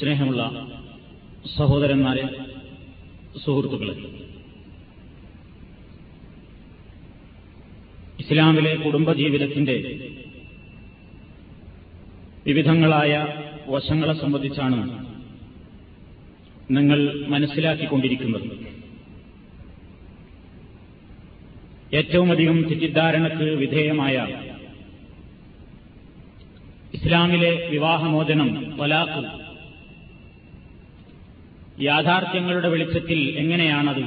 സ്നേഹമുള്ള സഹോദരന്മാരെ സുഹൃത്തുക്കളെ ഇസ്ലാമിലെ കുടുംബജീവിതത്തിന്റെ വിവിധങ്ങളായ വശങ്ങളെ സംബന്ധിച്ചാണ് നിങ്ങൾ മനസ്സിലാക്കിക്കൊണ്ടിരിക്കുന്നത്. ഏറ്റവുമധികം തെറ്റിദ്ധാരണക്ക് വിധേയമായ ഇസ്ലാമിലെ വിവാഹമോചനം വലാഖ് യാഥാർത്ഥ്യങ്ങളുടെ വെളിച്ചത്തിൽ എങ്ങനെയാണത്?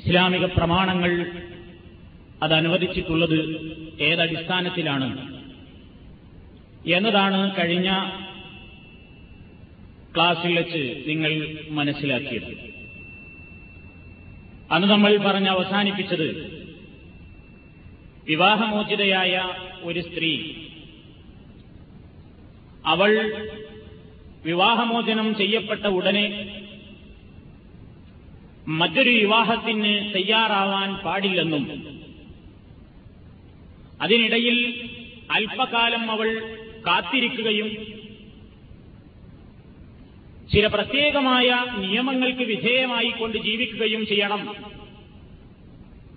ഇസ്ലാമിക പ്രമാണങ്ങൾ അത് അനുവദിച്ചിട്ടുള്ളത് ഏതടിസ്ഥാനത്തിലാണ്? എന്നതാണ് കഴിഞ്ഞ ക്ലാസ്സിൽ വെച്ച് നിങ്ങൾ മനസ്സിലാക്കിയത്. അന്ന് നമ്മൾ പറഞ്ഞ് അവസാനിപ്പിച്ചത് വിവാഹമോചിതയായ ഒരു സ്ത്രീ അവൾ വിവാഹമോചനം ചെയ്യപ്പെട്ട ഉടനെ മറ്റൊരു വിവാഹത്തിന് തയ്യാറാവാൻ പാടില്ലെന്നും അതിനിടയിൽ അല്പകാലം അവൾ കാത്തിരിക്കുകയും ചില പ്രത്യേകമായ നിയമങ്ങൾക്ക് വിധേയമായി കൊണ്ട് ജീവിക്കുകയും ചെയ്യണം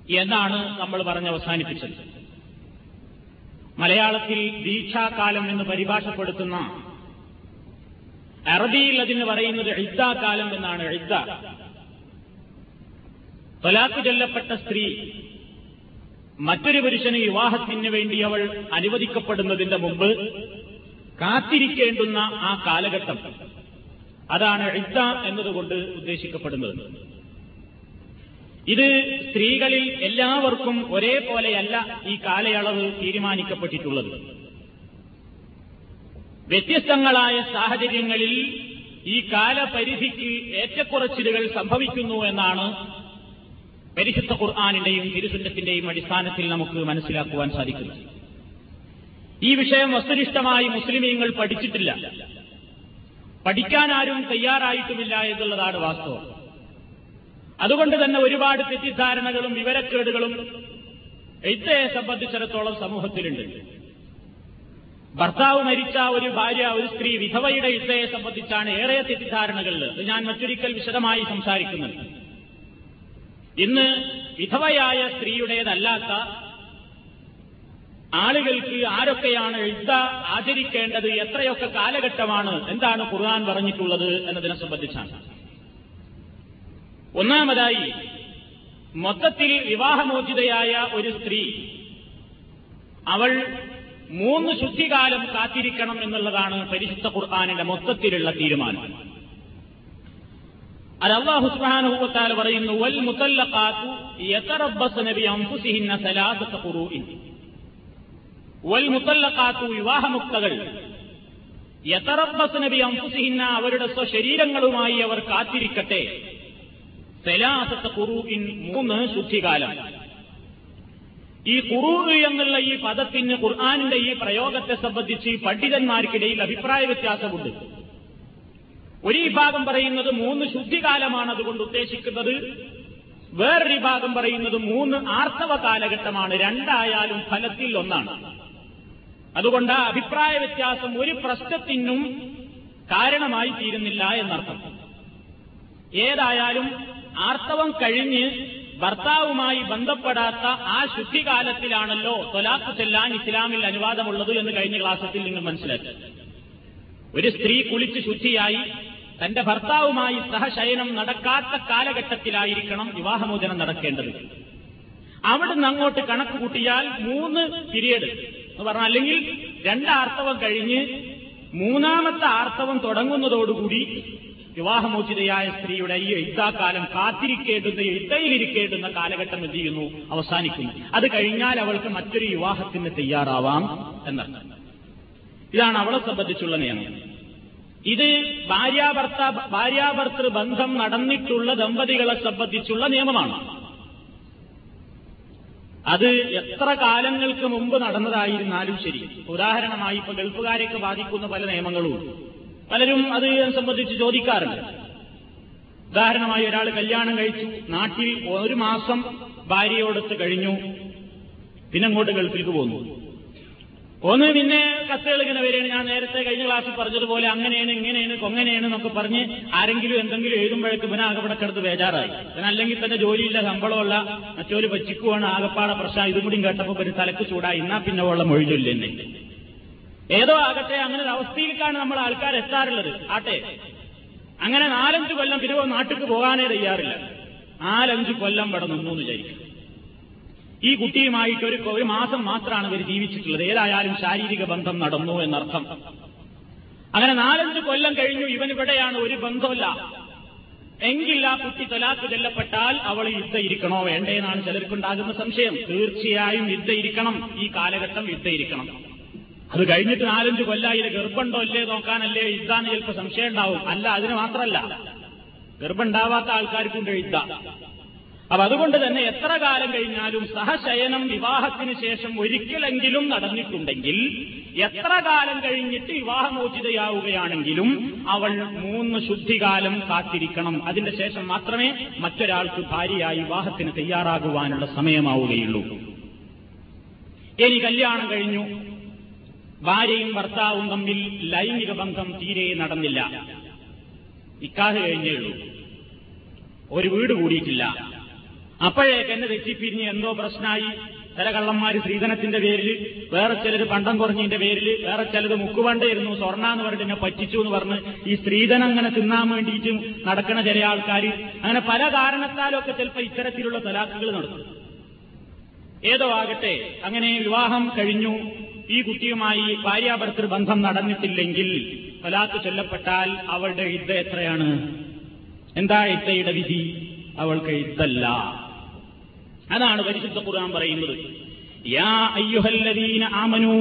എന്നാണ് നമ്മൾ പറഞ്ഞ് അവസാനിപ്പിച്ചത്. മലയാളത്തിൽ ദീക്ഷാകാലം എന്ന് പരിഭാഷപ്പെടുത്തുന്ന അറബിയിൽ അതിന് പറയുന്നത് ഇദ്ദാകാലം എന്നാണ് ഇദ്ദ. തൊലാത്ത് ചൊല്ലപ്പെട്ട സ്ത്രീ മറ്റൊരു പുരുഷന് വിവാഹത്തിന് വേണ്ടി അവൾ അനുവദിക്കപ്പെടുന്നതിന്റെ മുമ്പ് കാത്തിരിക്കേണ്ടുന്ന ആ കാലഘട്ടം. അതാണ് ഇദ്ദ എന്നതുകൊണ്ട് ഉദ്ദേശിക്കപ്പെടുന്നത്. ഇത് സ്ത്രീകളിൽ എല്ലാവർക്കും ഒരേപോലെയല്ല ഈ കാലയളവ് തീരുമാനിക്കപ്പെട്ടിട്ടുള്ളത്. വ്യത്യസ്തങ്ങളായ സാഹചര്യങ്ങളിൽ ഈ കാലപരിധിക്ക് ഏറ്റക്കുറച്ചിലുകൾ സംഭവിക്കുന്നു എന്നാണ് പരിശുദ്ധ ഖുർആാനിന്റെയും തിരുസുന്നത്തിന്റെയും അടിസ്ഥാനത്തിൽ നമുക്ക് മനസ്സിലാക്കുവാൻ സാധിക്കുന്നത്. ഈ വിഷയം വസ്തുനിഷ്ഠമായി മുസ്ലിമീങ്ങൾ പഠിച്ചിട്ടില്ല. പഠിക്കാൻ ആരും തയ്യാറായിട്ടുമില്ല എന്നുള്ളതാണ് വാസ്തവം. അതുകൊണ്ട് തന്നെ ഒരുപാട് തെറ്റിദ്ധാരണകളും വിവരക്കേടുകളും എഴുത്തയെ സംബന്ധിച്ചിടത്തോളം സമൂഹത്തിലുണ്ട്. ഭർത്താവ് മരിച്ച ഒരു ഭാര്യ ഒരു സ്ത്രീ വിധവയുടെ ഇഷ്ടയെ സംബന്ധിച്ചാണ് ഏറെ തെറ്റിദ്ധാരണകൾ. അത് ഞാൻ മറ്റൊരിക്കൽ വിശദമായി സംസാരിക്കുന്നുണ്ട്. ഇന്ന് വിധവയായ സ്ത്രീയുടേതല്ലാത്ത ആളുകൾക്ക് ആരൊക്കെയാണ് യുദ്ധ ആചരിക്കേണ്ടത് എത്രയൊക്കെ കാലഘട്ടമാണ് എന്താണ് ഖുർആൻ പറഞ്ഞിട്ടുള്ളത് എന്നതിനെ സംബന്ധിച്ചാണ്. ഒന്നാമതായി മൊത്തത്തിൽ വിവാഹമോചിതയായ ഒരു സ്ത്രീ അവൾ മൂന്ന് ശുദ്ധികാലം കാത്തിരിക്കണം എന്നുള്ളതാണ് പരിശുദ്ധ ഖുർആാനിന്റെ മൊത്തത്തിലുള്ള തീരുമാനം. അത് അള്ളാഹു പറയുന്നു വൽ മുത്തല്ലഖാത്തു യതറബ്ബസ് നബി അംഫുസിഹിന്ന സലാസത ഖുറൂഇൻ. വൽ മുത്തല്ലഖാത്തു വിവാഹമുക്തകൾ യതറബ്ബസ് നബി അംഫുസിഹിന്ന അവരുടെ സ്വശരീരങ്ങളുമായി അവർ കാത്തിരിക്കട്ടെ. സലാസത ഖുറൂഇൻ മൂന്ന് ശുദ്ധികാലം. ഈ ഖുറൂർ എന്നുള്ള ഈ പദത്തിന് ഖുർആാനിന്റെ ഈ പ്രയോഗത്തെ സംബന്ധിച്ച് പണ്ഡിതന്മാർക്കിടയിൽ അഭിപ്രായ വ്യത്യാസമുണ്ട്. ഒരു വിഭാഗം പറയുന്നത് മൂന്ന് ശുദ്ധികാലമാണ് അതുകൊണ്ട് ഉദ്ദേശിക്കുന്നത്. വേറൊരു വിഭാഗം പറയുന്നത് മൂന്ന് ആർത്തവ കാലഘട്ടമാണ്. രണ്ടായാലും ഫലത്തിൽ ഒന്നാണ്. അതുകൊണ്ട് അഭിപ്രായ വ്യത്യാസം ഒരു പ്രശ്നത്തിനും കാരണമായി തീരുന്നില്ല എന്നർത്ഥം. ഏതായാലും ആർത്തവം കഴിഞ്ഞ് ഭർത്താവുമായി ബന്ധപ്പെടാത്ത ആ ശുദ്ധികാലത്തിലാണല്ലോ തൊലാത്ത് ചെല്ലാൻ ഇസ്ലാമിൽ അനുവാദമുള്ളത് എന്ന് കഴിഞ്ഞ ക്ലാസത്തിൽ നിങ്ങൾ മനസ്സിലാക്കി. ഒരു സ്ത്രീ കുളിച്ച് ശുദ്ധിയായി തന്റെ ഭർത്താവുമായി സഹശയനം നടക്കാത്ത കാലഘട്ടത്തിലായിരിക്കണം വിവാഹമോചനം നടക്കേണ്ടത്. അവിടുന്ന് അങ്ങോട്ട് കണക്ക് കൂട്ടിയാൽ മൂന്ന് പീരിയഡ് എന്ന് പറഞ്ഞാൽ അല്ലെങ്കിൽ രണ്ടാർത്തവം കഴിഞ്ഞ് മൂന്നാമത്തെ ആർത്തവം തുടങ്ങുന്നതോടുകൂടി വിവാഹമോചിതയായ സ്ത്രീയുടെ ഈ യുദ്ധാകാലം കാത്തിരിക്കേണ്ടുന്ന യുദ്ധയിലിരിക്കേണ്ടുന്ന കാലഘട്ടം എന്ത് ചെയ്യുന്നു? അവസാനിക്കുന്നു. അത് കഴിഞ്ഞാൽ അവൾക്ക് മറ്റൊരു വിവാഹത്തിന് തയ്യാറാവാം എന്നർത്ഥം. ഇതാണ് അവളെ സംബന്ധിച്ചുള്ള നിയമം. ഇത് ഭാര്യാഭർത്ത ഭാര്യാഭർത്തൃ ബന്ധം നടന്നിട്ടുള്ള ദമ്പതികളെ സംബന്ധിച്ചുള്ള നിയമമാണ്. അത് എത്ര കാലങ്ങൾക്ക് മുമ്പ് നടന്നതായിരുന്നാലും ശരി. ഉദാഹരണമായി ഇപ്പൊ ഗൾഫുകാരെയൊക്കെ ബാധിക്കുന്ന പല നിയമങ്ങളും. പലരും അത് സംബന്ധിച്ച് ചോദിക്കാറുണ്ട്. ഉദാഹരണമായി ഒരാൾ കല്യാണം കഴിച്ചു. നാട്ടിൽ ഒരു മാസം ഭാര്യയോടൊത്ത് കഴിഞ്ഞു. പിന്നെ അങ്ങോട്ട് ഗൾഫിലേക്ക് പോന്നു. ഒന്ന് പിന്നെ കത്തുകൾ ഇങ്ങനെ വരികയാണ്. ഞാൻ നേരത്തെ കഴിഞ്ഞ ക്ലാസ്സിൽ പറഞ്ഞതുപോലെ അങ്ങനെയാണ് ഇങ്ങനെയാണ് കൊങ്ങനെയാണ് എന്നൊക്കെ പറഞ്ഞ് ആരെങ്കിലും എന്തെങ്കിലും എഴുതുമ്പോഴേക്ക് പിന്നെ ആകപ്പെടക്കെടുത്ത് ബേജാറായി. പിന്നെ അല്ലെങ്കിൽ തന്നെ ജോലിയില്ല ശമ്പളമല്ല മറ്റൊരു പച്ചിക്കുവാണ് ആകപ്പാടെ പ്രശ്നം. ഇതും കൂടി കേട്ടപ്പോൾ ഒരു തലക്ക് ചൂടായി. എന്നാ പിന്നെ മൊഴിചൊല്ലെന്നെ ഏതോ ആകട്ടെ അങ്ങനെ ഒരു അവസ്ഥയിലേക്കാണ് നമ്മൾ ആൾക്കാർ എത്താറുള്ളത്. ആട്ടെ അങ്ങനെ നാലഞ്ച് കൊല്ലം പിന്നെ നാട്ടിലേക്ക് പോകാനേ തയ്യാറില്ല. നാലഞ്ച് കൊല്ലം ഇവിടെ നിന്നു എന്ന് വിചാരിക്കും. ഈ കുട്ടിയുമായിട്ട് ഒരു ഒരു മാസം മാത്രമാണ് ഇവർ ജീവിച്ചിട്ടുള്ളത്. ഏതായാലും ശാരീരിക ബന്ധം നടന്നു എന്നർത്ഥം. അങ്ങനെ നാലഞ്ച് കൊല്ലം കഴിഞ്ഞു ഇവൻ ഇവിടെയാണ് ഒരു ബന്ധമല്ല എങ്കിൽ ആ കുട്ടി തൊലാത്ത് ചെല്ലപ്പെട്ടാൽ അവൾ യുദ്ധ ഇരിക്കണോ? വേണ്ടേ എന്നാണ് ചിലർക്കുണ്ടാകുന്ന സംശയം. തീർച്ചയായും യുദ്ധ ഇരിക്കണം. ഈ കാലഘട്ടം യുദ്ധ ഇരിക്കണം. അത് കഴിഞ്ഞിട്ട് നാലഞ്ച് കൊല്ലായില്ല ഗർഭമുണ്ടോ അല്ലേ നോക്കാനല്ലേ ഇദ്ദാന്ന് ചിലപ്പോൾ സംശയം ഉണ്ടാവും. അല്ല അതിന് മാത്രമല്ല. ഗർഭമുണ്ടാവാത്ത ആൾക്കാർക്കുണ്ട് കഴിയുക അപ്പൊ അതുകൊണ്ട് തന്നെ എത്ര കാലം കഴിഞ്ഞാലും സഹശയനം വിവാഹത്തിന് ശേഷം ഒരിക്കലെങ്കിലും നടന്നിട്ടുണ്ടെങ്കിൽ എത്ര കാലം കഴിഞ്ഞിട്ട് വിവാഹമോചിതയാവുകയാണെങ്കിലും അവൾ മൂന്ന് ശുദ്ധികാലം കാത്തിരിക്കണം. അതിന്റെ ശേഷം മാത്രമേ മറ്റൊരാൾക്ക് ഭാര്യയായി വിവാഹത്തിന് തയ്യാറാകുവാനുള്ള സമയമാവുകയുള്ളൂ. ഇനി കല്യാണം കഴിഞ്ഞു. ഭാര്യയും ഭർത്താവും തമ്മിൽ ലൈംഗിക ബന്ധം തീരെ നടന്നില്ല. ഇക്കാഹ് കഴിഞ്ഞേ ഉള്ളൂ. ഒരു വീട് കൂടിയിട്ടില്ല. അപ്പോഴേക്ക് എന്നെ തെറ്റിപ്പിരിഞ്ഞ് എന്തോ പ്രശ്നമായി. ചില കള്ളന്മാര് ശ്രീധനത്തിന്റെ പേരിൽ വേറെ ചിലര് പണ്ടം കുറഞ്ഞതിന്റെ പേരിൽ വേറെ ചിലത് മുക്കുവണ്ടായിരുന്നു സ്വർണ എന്ന് പറഞ്ഞിട്ട് എന്നെ പറ്റിച്ചു എന്ന് പറഞ്ഞ് ഈ സ്ത്രീധനം അങ്ങനെ തിന്നാൻ വേണ്ടിയിട്ടും നടക്കണ ചില ആൾക്കാർ അങ്ങനെ പല കാരണത്താലൊക്കെ ചിലപ്പോൾ ഇത്തരത്തിലുള്ള തലാക്കുകൾ നടത്തും. ഏതോ ആകട്ടെ അങ്ങനെ വിവാഹം കഴിഞ്ഞു. ഈ കുട്ടിയുമായി ഭാര്യാഭർത്തൃ ബന്ധം നടന്നിട്ടില്ലെങ്കിൽ തലാക്ക് ചൊല്ലപ്പെട്ടാൽ അവളുടെ യുദ്ധ എത്രയാണ് എന്താ യുദ്ധയുടെ വിധി അവൾക്ക് യുദ്ധല്ല അതാണ് പരിശുദ്ധ ഖുർആൻ പറയുന്നത് യാ അയ്യുഹല്ലദീന ആമനു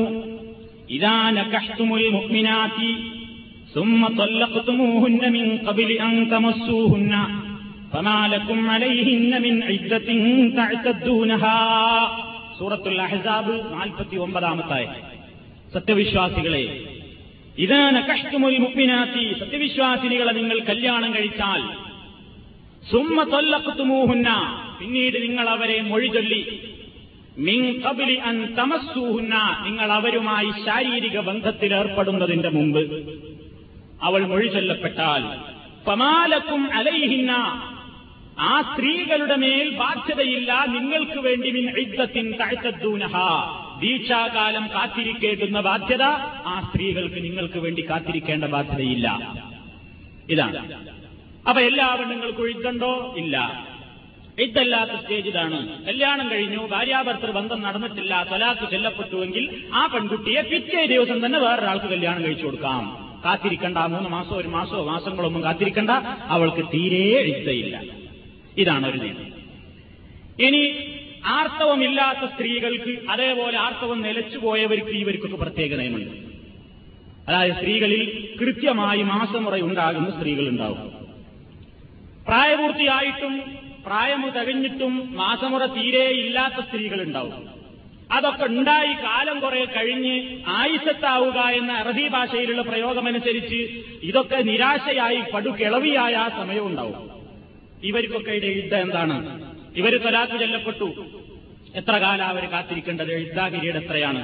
ഇദാ നകഹ്തുമുൽ മുഅ്മിനാതി ثم طلقتموهن من قبل أن تمسوهن فما لكم عليهن من عدة تعتدونها സൂറത്തുൽ അഹ്സാബ് നാൽപ്പത്തി ഒമ്പതാമത്തായ സത്യവിശ്വാസികളെ ഇതാണ് കഷ്ടമുൽ മുപ്പിനാത്തി സത്യവിശ്വാസിനികളെ നിങ്ങൾ കല്യാണം കഴിച്ചാൽ സുമ്മ തൊല്ലക്കുത്തുമൂഹുന്ന പിന്നീട് നിങ്ങൾ അവരെ മൊഴി ചൊല്ലി. മിൻ കബിലി അൻ തമസ്സൂഹുന്ന നിങ്ങൾ അവരുമായി ശാരീരിക ബന്ധത്തിൽ ഏർപ്പെടുന്നതിന്റെ മുമ്പ് അവൾ മൊഴി ചൊല്ലപ്പെട്ടാൽ പമാലക്കും അലൈഹിന്ന ആ സ്ത്രീകളുടെ മേൽ ബാധ്യതയില്ല നിങ്ങൾക്ക് വേണ്ടി മിൻ ഇദ്ദത്തിൻ ദീക്ഷാകാലം കാത്തിരിക്കേണ്ടുന്ന ബാധ്യത ആ സ്ത്രീകൾക്ക് നിങ്ങൾക്ക് വേണ്ടി കാത്തിരിക്കേണ്ട ബാധ്യതയില്ല. ഇതാണ്. അപ്പൊ എല്ലാ പെണ്ണുങ്ങൾക്കും ഇതുണ്ടോ ഇല്ല. ഇതല്ലാത്ത സ്റ്റേജ് ഇതാണ്. കല്യാണം കഴിഞ്ഞു ഭാര്യാഭർത്തൃ ബന്ധം നടന്നിട്ടില്ല തൊലാത്ത് ചെല്ലപ്പെട്ടുവെങ്കിൽ ആ പെൺകുട്ടിയെ പിറ്റേ ദിവസം തന്നെ വേറൊരാൾക്ക് കല്യാണം കഴിച്ചു കൊടുക്കാം. കാത്തിരിക്കണ്ട മൂന്ന് മാസോ ഒരു മാസോ മാസങ്ങളൊന്നും കാത്തിരിക്കണ്ട. അവൾക്ക് തീരെ ഇദ്ദയില്ല. ഇതാണ് ഒരു നിയമം. ഇനി ആർത്തവമില്ലാത്ത സ്ത്രീകൾക്ക് അതേപോലെ ആർത്തവം നിലച്ചുപോയവർക്ക് ഇവർക്കൊക്കെ പ്രത്യേക നിയമമുണ്ട്. അതായത് സ്ത്രീകളിൽ കൃത്യമായി മാസമുറ ഉണ്ടാകുന്ന സ്ത്രീകൾ ഉണ്ടാവും പ്രായപൂർത്തിയായിട്ടും പ്രായം തികഞ്ഞിട്ടും മാസമുറ തീരെ ഇല്ലാത്ത സ്ത്രീകളുണ്ടാവും. അതൊക്കെ ഉണ്ടായി കാലം കുറെ കഴിഞ്ഞ് ആയിസത്താവുക എന്ന അറബി ഭാഷയിലുള്ള പ്രയോഗമനുസരിച്ച് ഇതൊക്കെ നിരാശയായി പടുകിളവിയായ ആ സമയം ഉണ്ടാവും. ഇവർക്കൊക്കെ ഇട എന്താണ്? ഇവർ സ്വലാത്ത് ചൊല്ലപ്പെട്ടു എത്ര കാലം അവർ കാത്തിരിക്കേണ്ടത്? ഇദ്ദാ കിരീട് എത്രയാണ്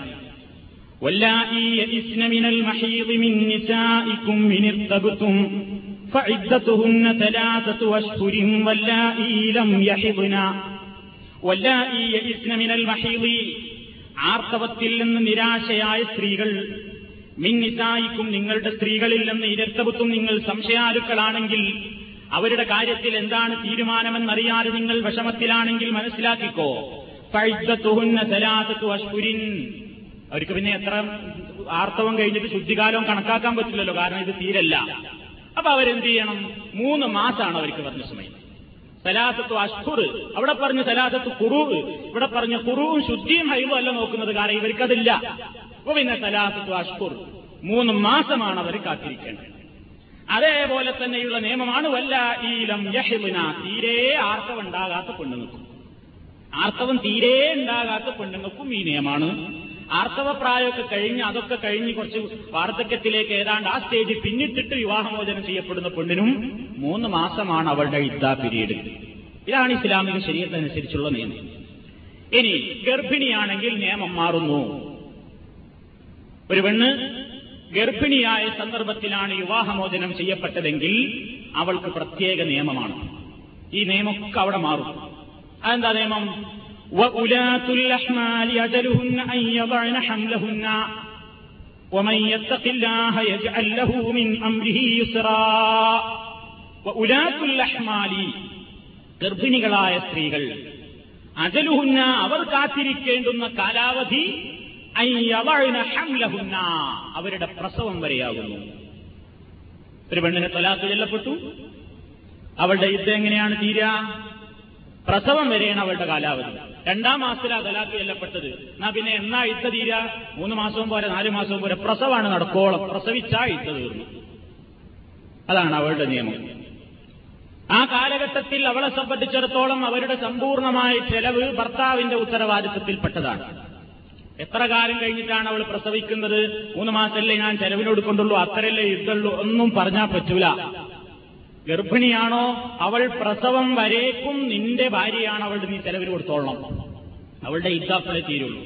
ആർത്തവത്തിൽ നിന്ന് നിരാശയായ സ്ത്രീകൾ മിന്നിസായിക്കും നിങ്ങളുടെ സ്ത്രീകളിൽ നിന്ന് ഇരത്തപുത്തും നിങ്ങൾ സംശയാലുക്കളാണെങ്കിൽ അവരുടെ കാര്യത്തിൽ എന്താണ് തീരുമാനമെന്നറിയാതെ നിങ്ങൾ വിഷമത്തിലാണെങ്കിൽ മനസ്സിലാക്കിക്കോ. പഴുത്തുഹുന്ന സലാസത്തു അഷ്പുരിൻ അവർക്ക് പിന്നെ എത്ര ആർത്തവം കഴിഞ്ഞിട്ട് ശുദ്ധികാലവും കണക്കാക്കാൻ പറ്റില്ലല്ലോ കാരണം ഇത് തീരല്ല. അപ്പൊ അവരെന്ത് ചെയ്യണം? മൂന്ന് മാസമാണ് അവർക്ക് പറഞ്ഞ സമയം. സലാസത്തു അഷ്ഹുർ അവിടെ പറഞ്ഞ സലാസത്ത് കുറൂവ്. ഇവിടെ പറഞ്ഞ കുറൂവും ശുദ്ധിയും ഹൈവും അല്ല നോക്കുന്നത് കാരണം ഇവർക്കതില്ല. അപ്പൊ പിന്നെ സലാസത്തു അഷ്ഹുർ മൂന്ന് മാസമാണ് അവർ കാത്തിരിക്കേണ്ടത്. അതേപോലെ തന്നെയുള്ള നിയമമാണ് വല്ല ഈലം യഹിബിന തീരെ ആർത്തവം ഉണ്ടാകാത്ത പെണ്ണുങ്ങൾക്കും. ആർത്തവം തീരെ ഉണ്ടാകാത്ത പെണ്ണുങ്ങൾക്കും ഈ നിയമമാണ്. ആർത്തവപ്രായമൊക്കെ കഴിഞ്ഞ് അതൊക്കെ കഴിഞ്ഞ് കുറച്ച് വാർദ്ധക്യത്തിലേക്ക് ഏതാണ്ട് ആ സ്റ്റേജിൽ പിന്നിട്ടിട്ട് വിവാഹമോചനം ചെയ്യപ്പെടുന്ന പെണ്ണിനും മൂന്ന് മാസമാണ് അവളുടെ ഇത്താ പിരീഡ്. ഇതാണ് ഇസ്ലാമിക ശരീരത്തിനനുസരിച്ചുള്ള നിയമം. ഇനി ഗർഭിണിയാണെങ്കിൽ നിയമം മാറുന്നു. ഒരു പെണ്ണ് ഗർഭിണിയായ സന്ദർഭത്തിലാണ് വിവാഹമോചനം ചെയ്യപ്പെട്ടതെങ്കിൽ അവൾക്ക് പ്രത്യേക നിയമമാണ്. ഈ നിയമമൊക്കെ അവിടെ മാറും. അതെന്താ നിയമം? ഗർഭിണികളായ സ്ത്രീകൾ അജലുഹുന്ന അവർ കാത്തിരിക്കേണ്ടുന്ന കാലാവധി അവരുടെ പ്രസവം വരെയാകുന്നു. ഒരു പെണ്ണിനെ തൊലാത്ത് ചെല്ലപ്പെട്ടു. അവളുടെ യുദ്ധം എങ്ങനെയാണ് തീരുക പ്രസവം വരെയാണ് അവളുടെ കാലാവധി. രണ്ടാം മാസത്തിലാണ് തലാത്ത് ചെല്ലപ്പെട്ടത്. എന്നാ പിന്നെ എന്നാ ഇത്ത തീര? മൂന്ന് മാസവും പോരെ നാല് മാസവും പോരെ. പ്രസവമാണ് നടക്കോളം. പ്രസവിച്ചാ ഇത്ത തീർന്നു. അതാണ് അവളുടെ നിയമം. ആ കാലഘട്ടത്തിൽ അവളെ സംബന്ധിച്ചിടത്തോളം അവരുടെ സമ്പൂർണമായ ചെലവ് ഭർത്താവിന്റെ ഉത്തരവാദിത്വത്തിൽപ്പെട്ടതാണ്. എത്ര കാലം കഴിഞ്ഞിട്ടാണ് അവൾ പ്രസവിക്കുന്നത്? മൂന്ന് മാസമല്ലേ ഞാൻ ചെലവിന് കൊടുക്കൊണ്ടുള്ളൂ അത്രയല്ലേ ഇതുള്ളൂ ഒന്നും പറഞ്ഞാൽ പറ്റൂല. ഗർഭിണിയാണോ? അവൾ പ്രസവം വരേക്കും നിന്റെ ഭാര്യയാണ് അവളുടെ നീ ചെലവിന് കൊടുത്തോളണം. അവളുടെ ഇദ്ദാപ്പളെ തീരുള്ളൂ.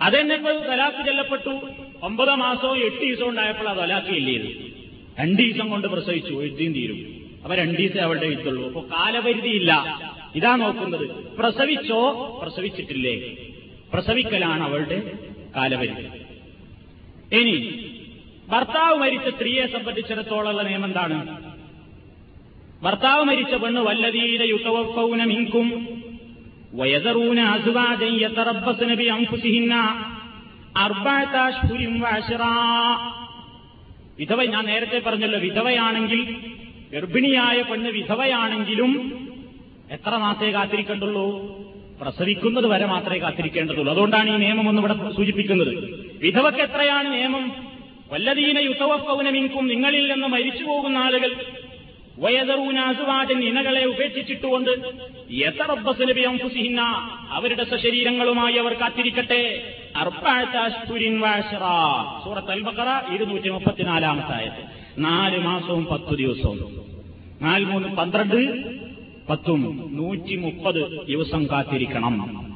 അതെന്നെ തലാക്ക് ചെല്ലപ്പെട്ടു. ഒമ്പത് മാസവും എട്ട് ദിവസവും ഉണ്ടായപ്പോൾ അത് തലാക്ക് ഇല്ലേത് രണ്ടു ദിവസം കൊണ്ട് പ്രസവിച്ചു എഴുതിയും തീരും. അപ്പൊ രണ്ടു ദിവസം അവളുടെ ഇത്തുള്ളൂ അപ്പൊ കാലപരിധിയില്ല. ഇതാ നോക്കുന്നത്. പ്രസവിച്ചോ? പ്രസവിച്ചിട്ടില്ലേ? പ്രസവിക്കലാണ് അവളുടെ കാലപരിധി ഇനി ഭർത്താവ് മരിച്ച സ്ത്രീയെ സംബന്ധിച്ചിടത്തോളമുള്ള നിയമം എന്താണ്? ഭർത്താവ് മരിച്ച പെണ്ണ് വല്ലതീര യുത്തവപ്പൗന മിങ്കും വയതറൂന അസുവാജൻ യതറബ്ബസ്ന നബി അൻഫുസിഹിന്ന അർബഅത അശ്ഹുരിൻ വഅശ്റാ വിധവ ഞാൻ നേരത്തെ പറഞ്ഞല്ലോ വിധവയാണെങ്കിൽ ഗർഭിണിയായ പെണ്ണ് വിധവയാണെങ്കിലും എത്ര മാസേ കാത്തിരിക്കേണ്ടുള്ളൂ? പ്രസവിക്കുന്നത് വരെ മാത്രമേ കാത്തിരിക്കേണ്ടതുള്ളൂ. അതുകൊണ്ടാണ് ഈ നിയമം ഒന്ന് ഇവിടെ സൂചിപ്പിക്കുന്നത്. വിധവക്ക് എത്രയാണ് നിയമം? വല്ലതീന യുസവപ്പൗനമിങ്കും നിങ്ങളിൽ നിന്ന് മരിച്ചു പോകുന്ന ആളുകൾ വയതറൂനാസുവാജൻ ഇണകളെ ഉപേക്ഷിച്ചിട്ടുകൊണ്ട് യഥറബ്ബസുലഭിയംഫുസിഹിന്ന അവരുടെ സശരീരങ്ങളുമായി അവർ കാത്തിരിക്കട്ടെ. സൂറത്ത് അൽബക്കറ ഇരുന്നൂറ്റി മുപ്പത്തിനാലാമത്തായത് നാല് മാസവും പത്തു ദിവസവും. നാല് മൂന്ന് പന്ത്രണ്ട് പത്തും നൂറ്റി മുപ്പത് ദിവസം കാത്തിരിക്കണം.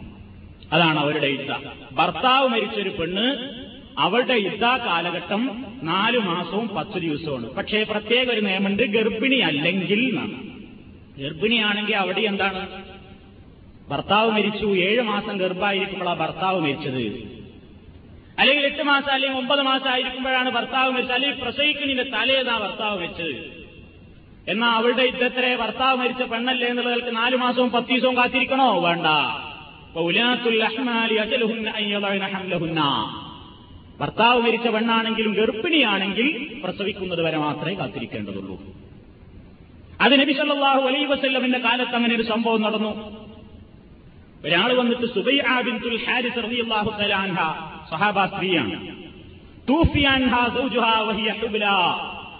അതാണ് അവരുടെ യുദ്ധ. ഭർത്താവ് മരിച്ചൊരു പെണ്ണ് അവളുടെ യുദ്ധ കാലഘട്ടം നാലു മാസവും പത്ത് ദിവസമാണ്. പക്ഷേ പ്രത്യേക ഒരു നിയമമുണ്ട് ഗർഭിണി അല്ലെങ്കിൽ ഗർഭിണിയാണെങ്കിൽ അവിടെ എന്താണ്? ഭർത്താവ് മരിച്ചു ഏഴ് മാസം ഗർഭമായിരിക്കുമ്പോഴാണ് ഭർത്താവ് മരിച്ചത്. അല്ലെങ്കിൽ എട്ട് മാസം അല്ലെങ്കിൽ ഒമ്പത് മാസം ആയിരിക്കുമ്പോഴാണ് ഭർത്താവ് മരിച്ചത്. അല്ലെങ്കിൽ പ്രസവിക്കുന്നതിന്റെ തലേന്നാ ഭർത്താവ് മരിച്ചത്. എന്നാ അവളുടെ യുദ്ധത്തിലെ ഭർത്താവ് മരിച്ച പെണ്ണല്ലേ എന്നുള്ളവർക്ക് നാലു മാസവും പത്ത് ദിവസവും കാത്തിരിക്കണോ? വേണ്ട. ഭർത്താവ് മരിച്ച പെണ്ണാണെങ്കിലും ഗർഭിണിയാണെങ്കിൽ പ്രസവിക്കുന്നത് വരെ മാത്രമേ കാത്തിരിക്കേണ്ടതുള്ളൂ. അത് നബി അലൈഹി വസല്ലമിന്റെ കാലത്ത് അങ്ങനെ ഒരു സംഭവം നടന്നു. ഒരാൾ വന്നിട്ട് സുബൈ ബിൻതുൽ ഹാരിസ് റളിയല്ലാഹു തആല അൻഹ സഹാബ സ്ത്രീയാണ്. തൂഫിയാൻഹ സൗജുഹാ വഹിയ ഹുബ്ല.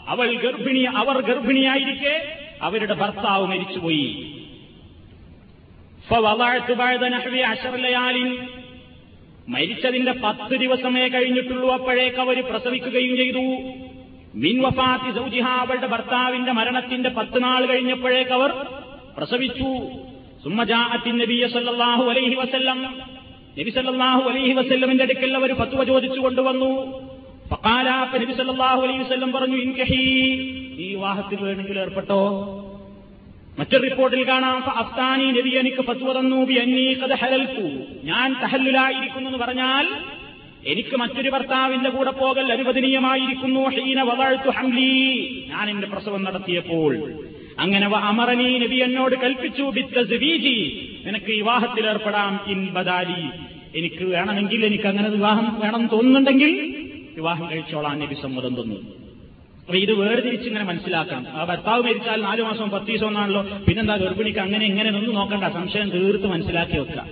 അവൾ ഗർഭിണി അവർ ഗർഭിണിയായിരിക്കെ അവരുടെ ഭർത്താവ് മരിച്ചുപോയി. മരിച്ചതിന്റെ പത്ത് ദിവസമേ കഴിഞ്ഞിട്ടുള്ളൂ അപ്പോഴേക്ക് അവർ പ്രസവിക്കുകയും ചെയ്തു. മിൻ വഫാത്തി സൗജിഹ അവളുടെ ഭർത്താവിന്റെ മരണത്തിന്റെ പത്ത് നാൾ കഴിഞ്ഞപ്പോഴേക്ക് അവർ പ്രസവിച്ചു. സുമ്മജാഅത്തിൻ നബിയ സല്ലാഹു അലൈഹി വസല്ലം നബി സല്ലാഹു അലൈഹി വസല്ലമിന്റെ അടുക്കൽ അവർ പത്തുവ ചോദിച്ചു കൊണ്ടുവന്നു നബി പറഞ്ഞു ഇൻകഹി ഈ വിവാഹത്തിൽ വേണമെങ്കിൽ ഏർപ്പെട്ടോ? മറ്റൊരു റിപ്പോർട്ടിൽ കാണാം അഫ്താനി നബി എനിക്ക് ഫത്വ തന്നു ബി ഹലൽതു. ഞാൻ തഹല്ലുലായിരിക്കുന്നു എന്ന് പറഞ്ഞാൽ എനിക്ക് മറ്റൊരു ഭർത്താവിന്റെ കൂടെ പോകൽ അനുവദനീയമായിരിക്കുന്നു. ഹീന ഹംലി. ഞാൻ എന്റെ പ്രസവം നടത്തിയപ്പോൾ അങ്ങനെ അമറനി നബി എന്നോട് കൽപ്പിച്ചു ബിത്തീജി നിനക്ക് വിവാഹത്തിൽ ഏർപ്പെടാം ഇൻ ബദാലി. എനിക്ക് വേണമെങ്കിൽ എനിക്ക് അങ്ങനെ വിവാഹം വേണം തോന്നുന്നുണ്ടെങ്കിൽ വിവാഹം കഴിച്ചോളാൻ നബി സമ്മതം തന്നു. അപ്പൊ ഇത് വേർതിരിച്ച് ഇങ്ങനെ മനസ്സിലാക്കണം. ആ ഭർത്താവ് മരിച്ചാൽ നാലു മാസം പത്ത് ദിവസം ഒന്നാണല്ലോ. പിന്നെന്താ ഗർഭിണിക്ക് അങ്ങനെ ഇങ്ങനെ ഒന്നും നോക്കണ്ട. സംശയം തീർത്ത് മനസ്സിലാക്കി വെക്കുക.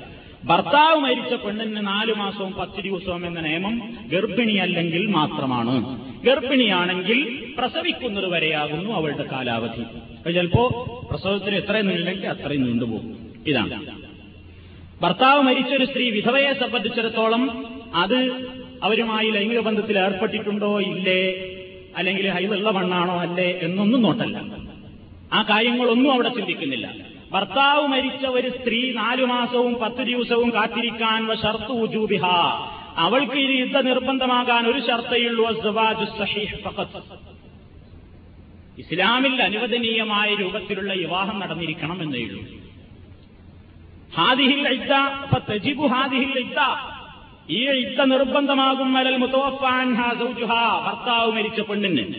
ഭർത്താവ് മരിച്ച പെണ്ണിന് നാലു മാസവും പത്ത് ദിവസവും എന്ന നിയമം ഗർഭിണിയല്ലെങ്കിൽ മാത്രമാണ്. ഗർഭിണിയാണെങ്കിൽ പ്രസവിക്കുന്നത് വരെയാകുന്നു അവളുടെ കാലാവധി. ചിലപ്പോ പ്രസവത്തിന് എത്രയും നീണ്ടെങ്കിൽ അത്രയും നീണ്ടുപോകും ഇതാണ്. ഭർത്താവ് മരിച്ചൊരു സ്ത്രീ വിധവയെ സംബന്ധിച്ചിടത്തോളം അത് അവരുമായി ലൈംഗിക ബന്ധത്തിൽ ഏർപ്പെട്ടിട്ടുണ്ടോ? ഇല്ലേ. അല്ലെങ്കിൽ ഹൈവുള്ള മണ്ണാണോ? അല്ലേ എന്നൊന്നും നോട്ടല്ല. ആ കാര്യങ്ങളൊന്നും അവിടെ ചിന്തിക്കുന്നില്ല. ഭർത്താവ് മരിച്ച ഒരു സ്ത്രീ നാലു മാസവും പത്ത് ദിവസവും കാത്തിരിക്കാൻ ഷർത്തു അവൾക്ക് ഈ യുദ്ധ നിർബന്ധമാകാൻ ഒരു ഷർത്തയുള്ളൂ. ഇസ്ലാമിൽ അനുവദനീയമായ രൂപത്തിലുള്ള വിവാഹം നടന്നിരിക്കണം എന്നേ ഉള്ളൂ. ഹാദിഹിൽ ഹാദിഹിൽ ഈ ഇത്ത നിർബന്ധമാകും. മലൽ മുതവഫാൻഹ സൗജുഹ. ഭർത്താവ് മരിച്ച പെണ്ണിന്.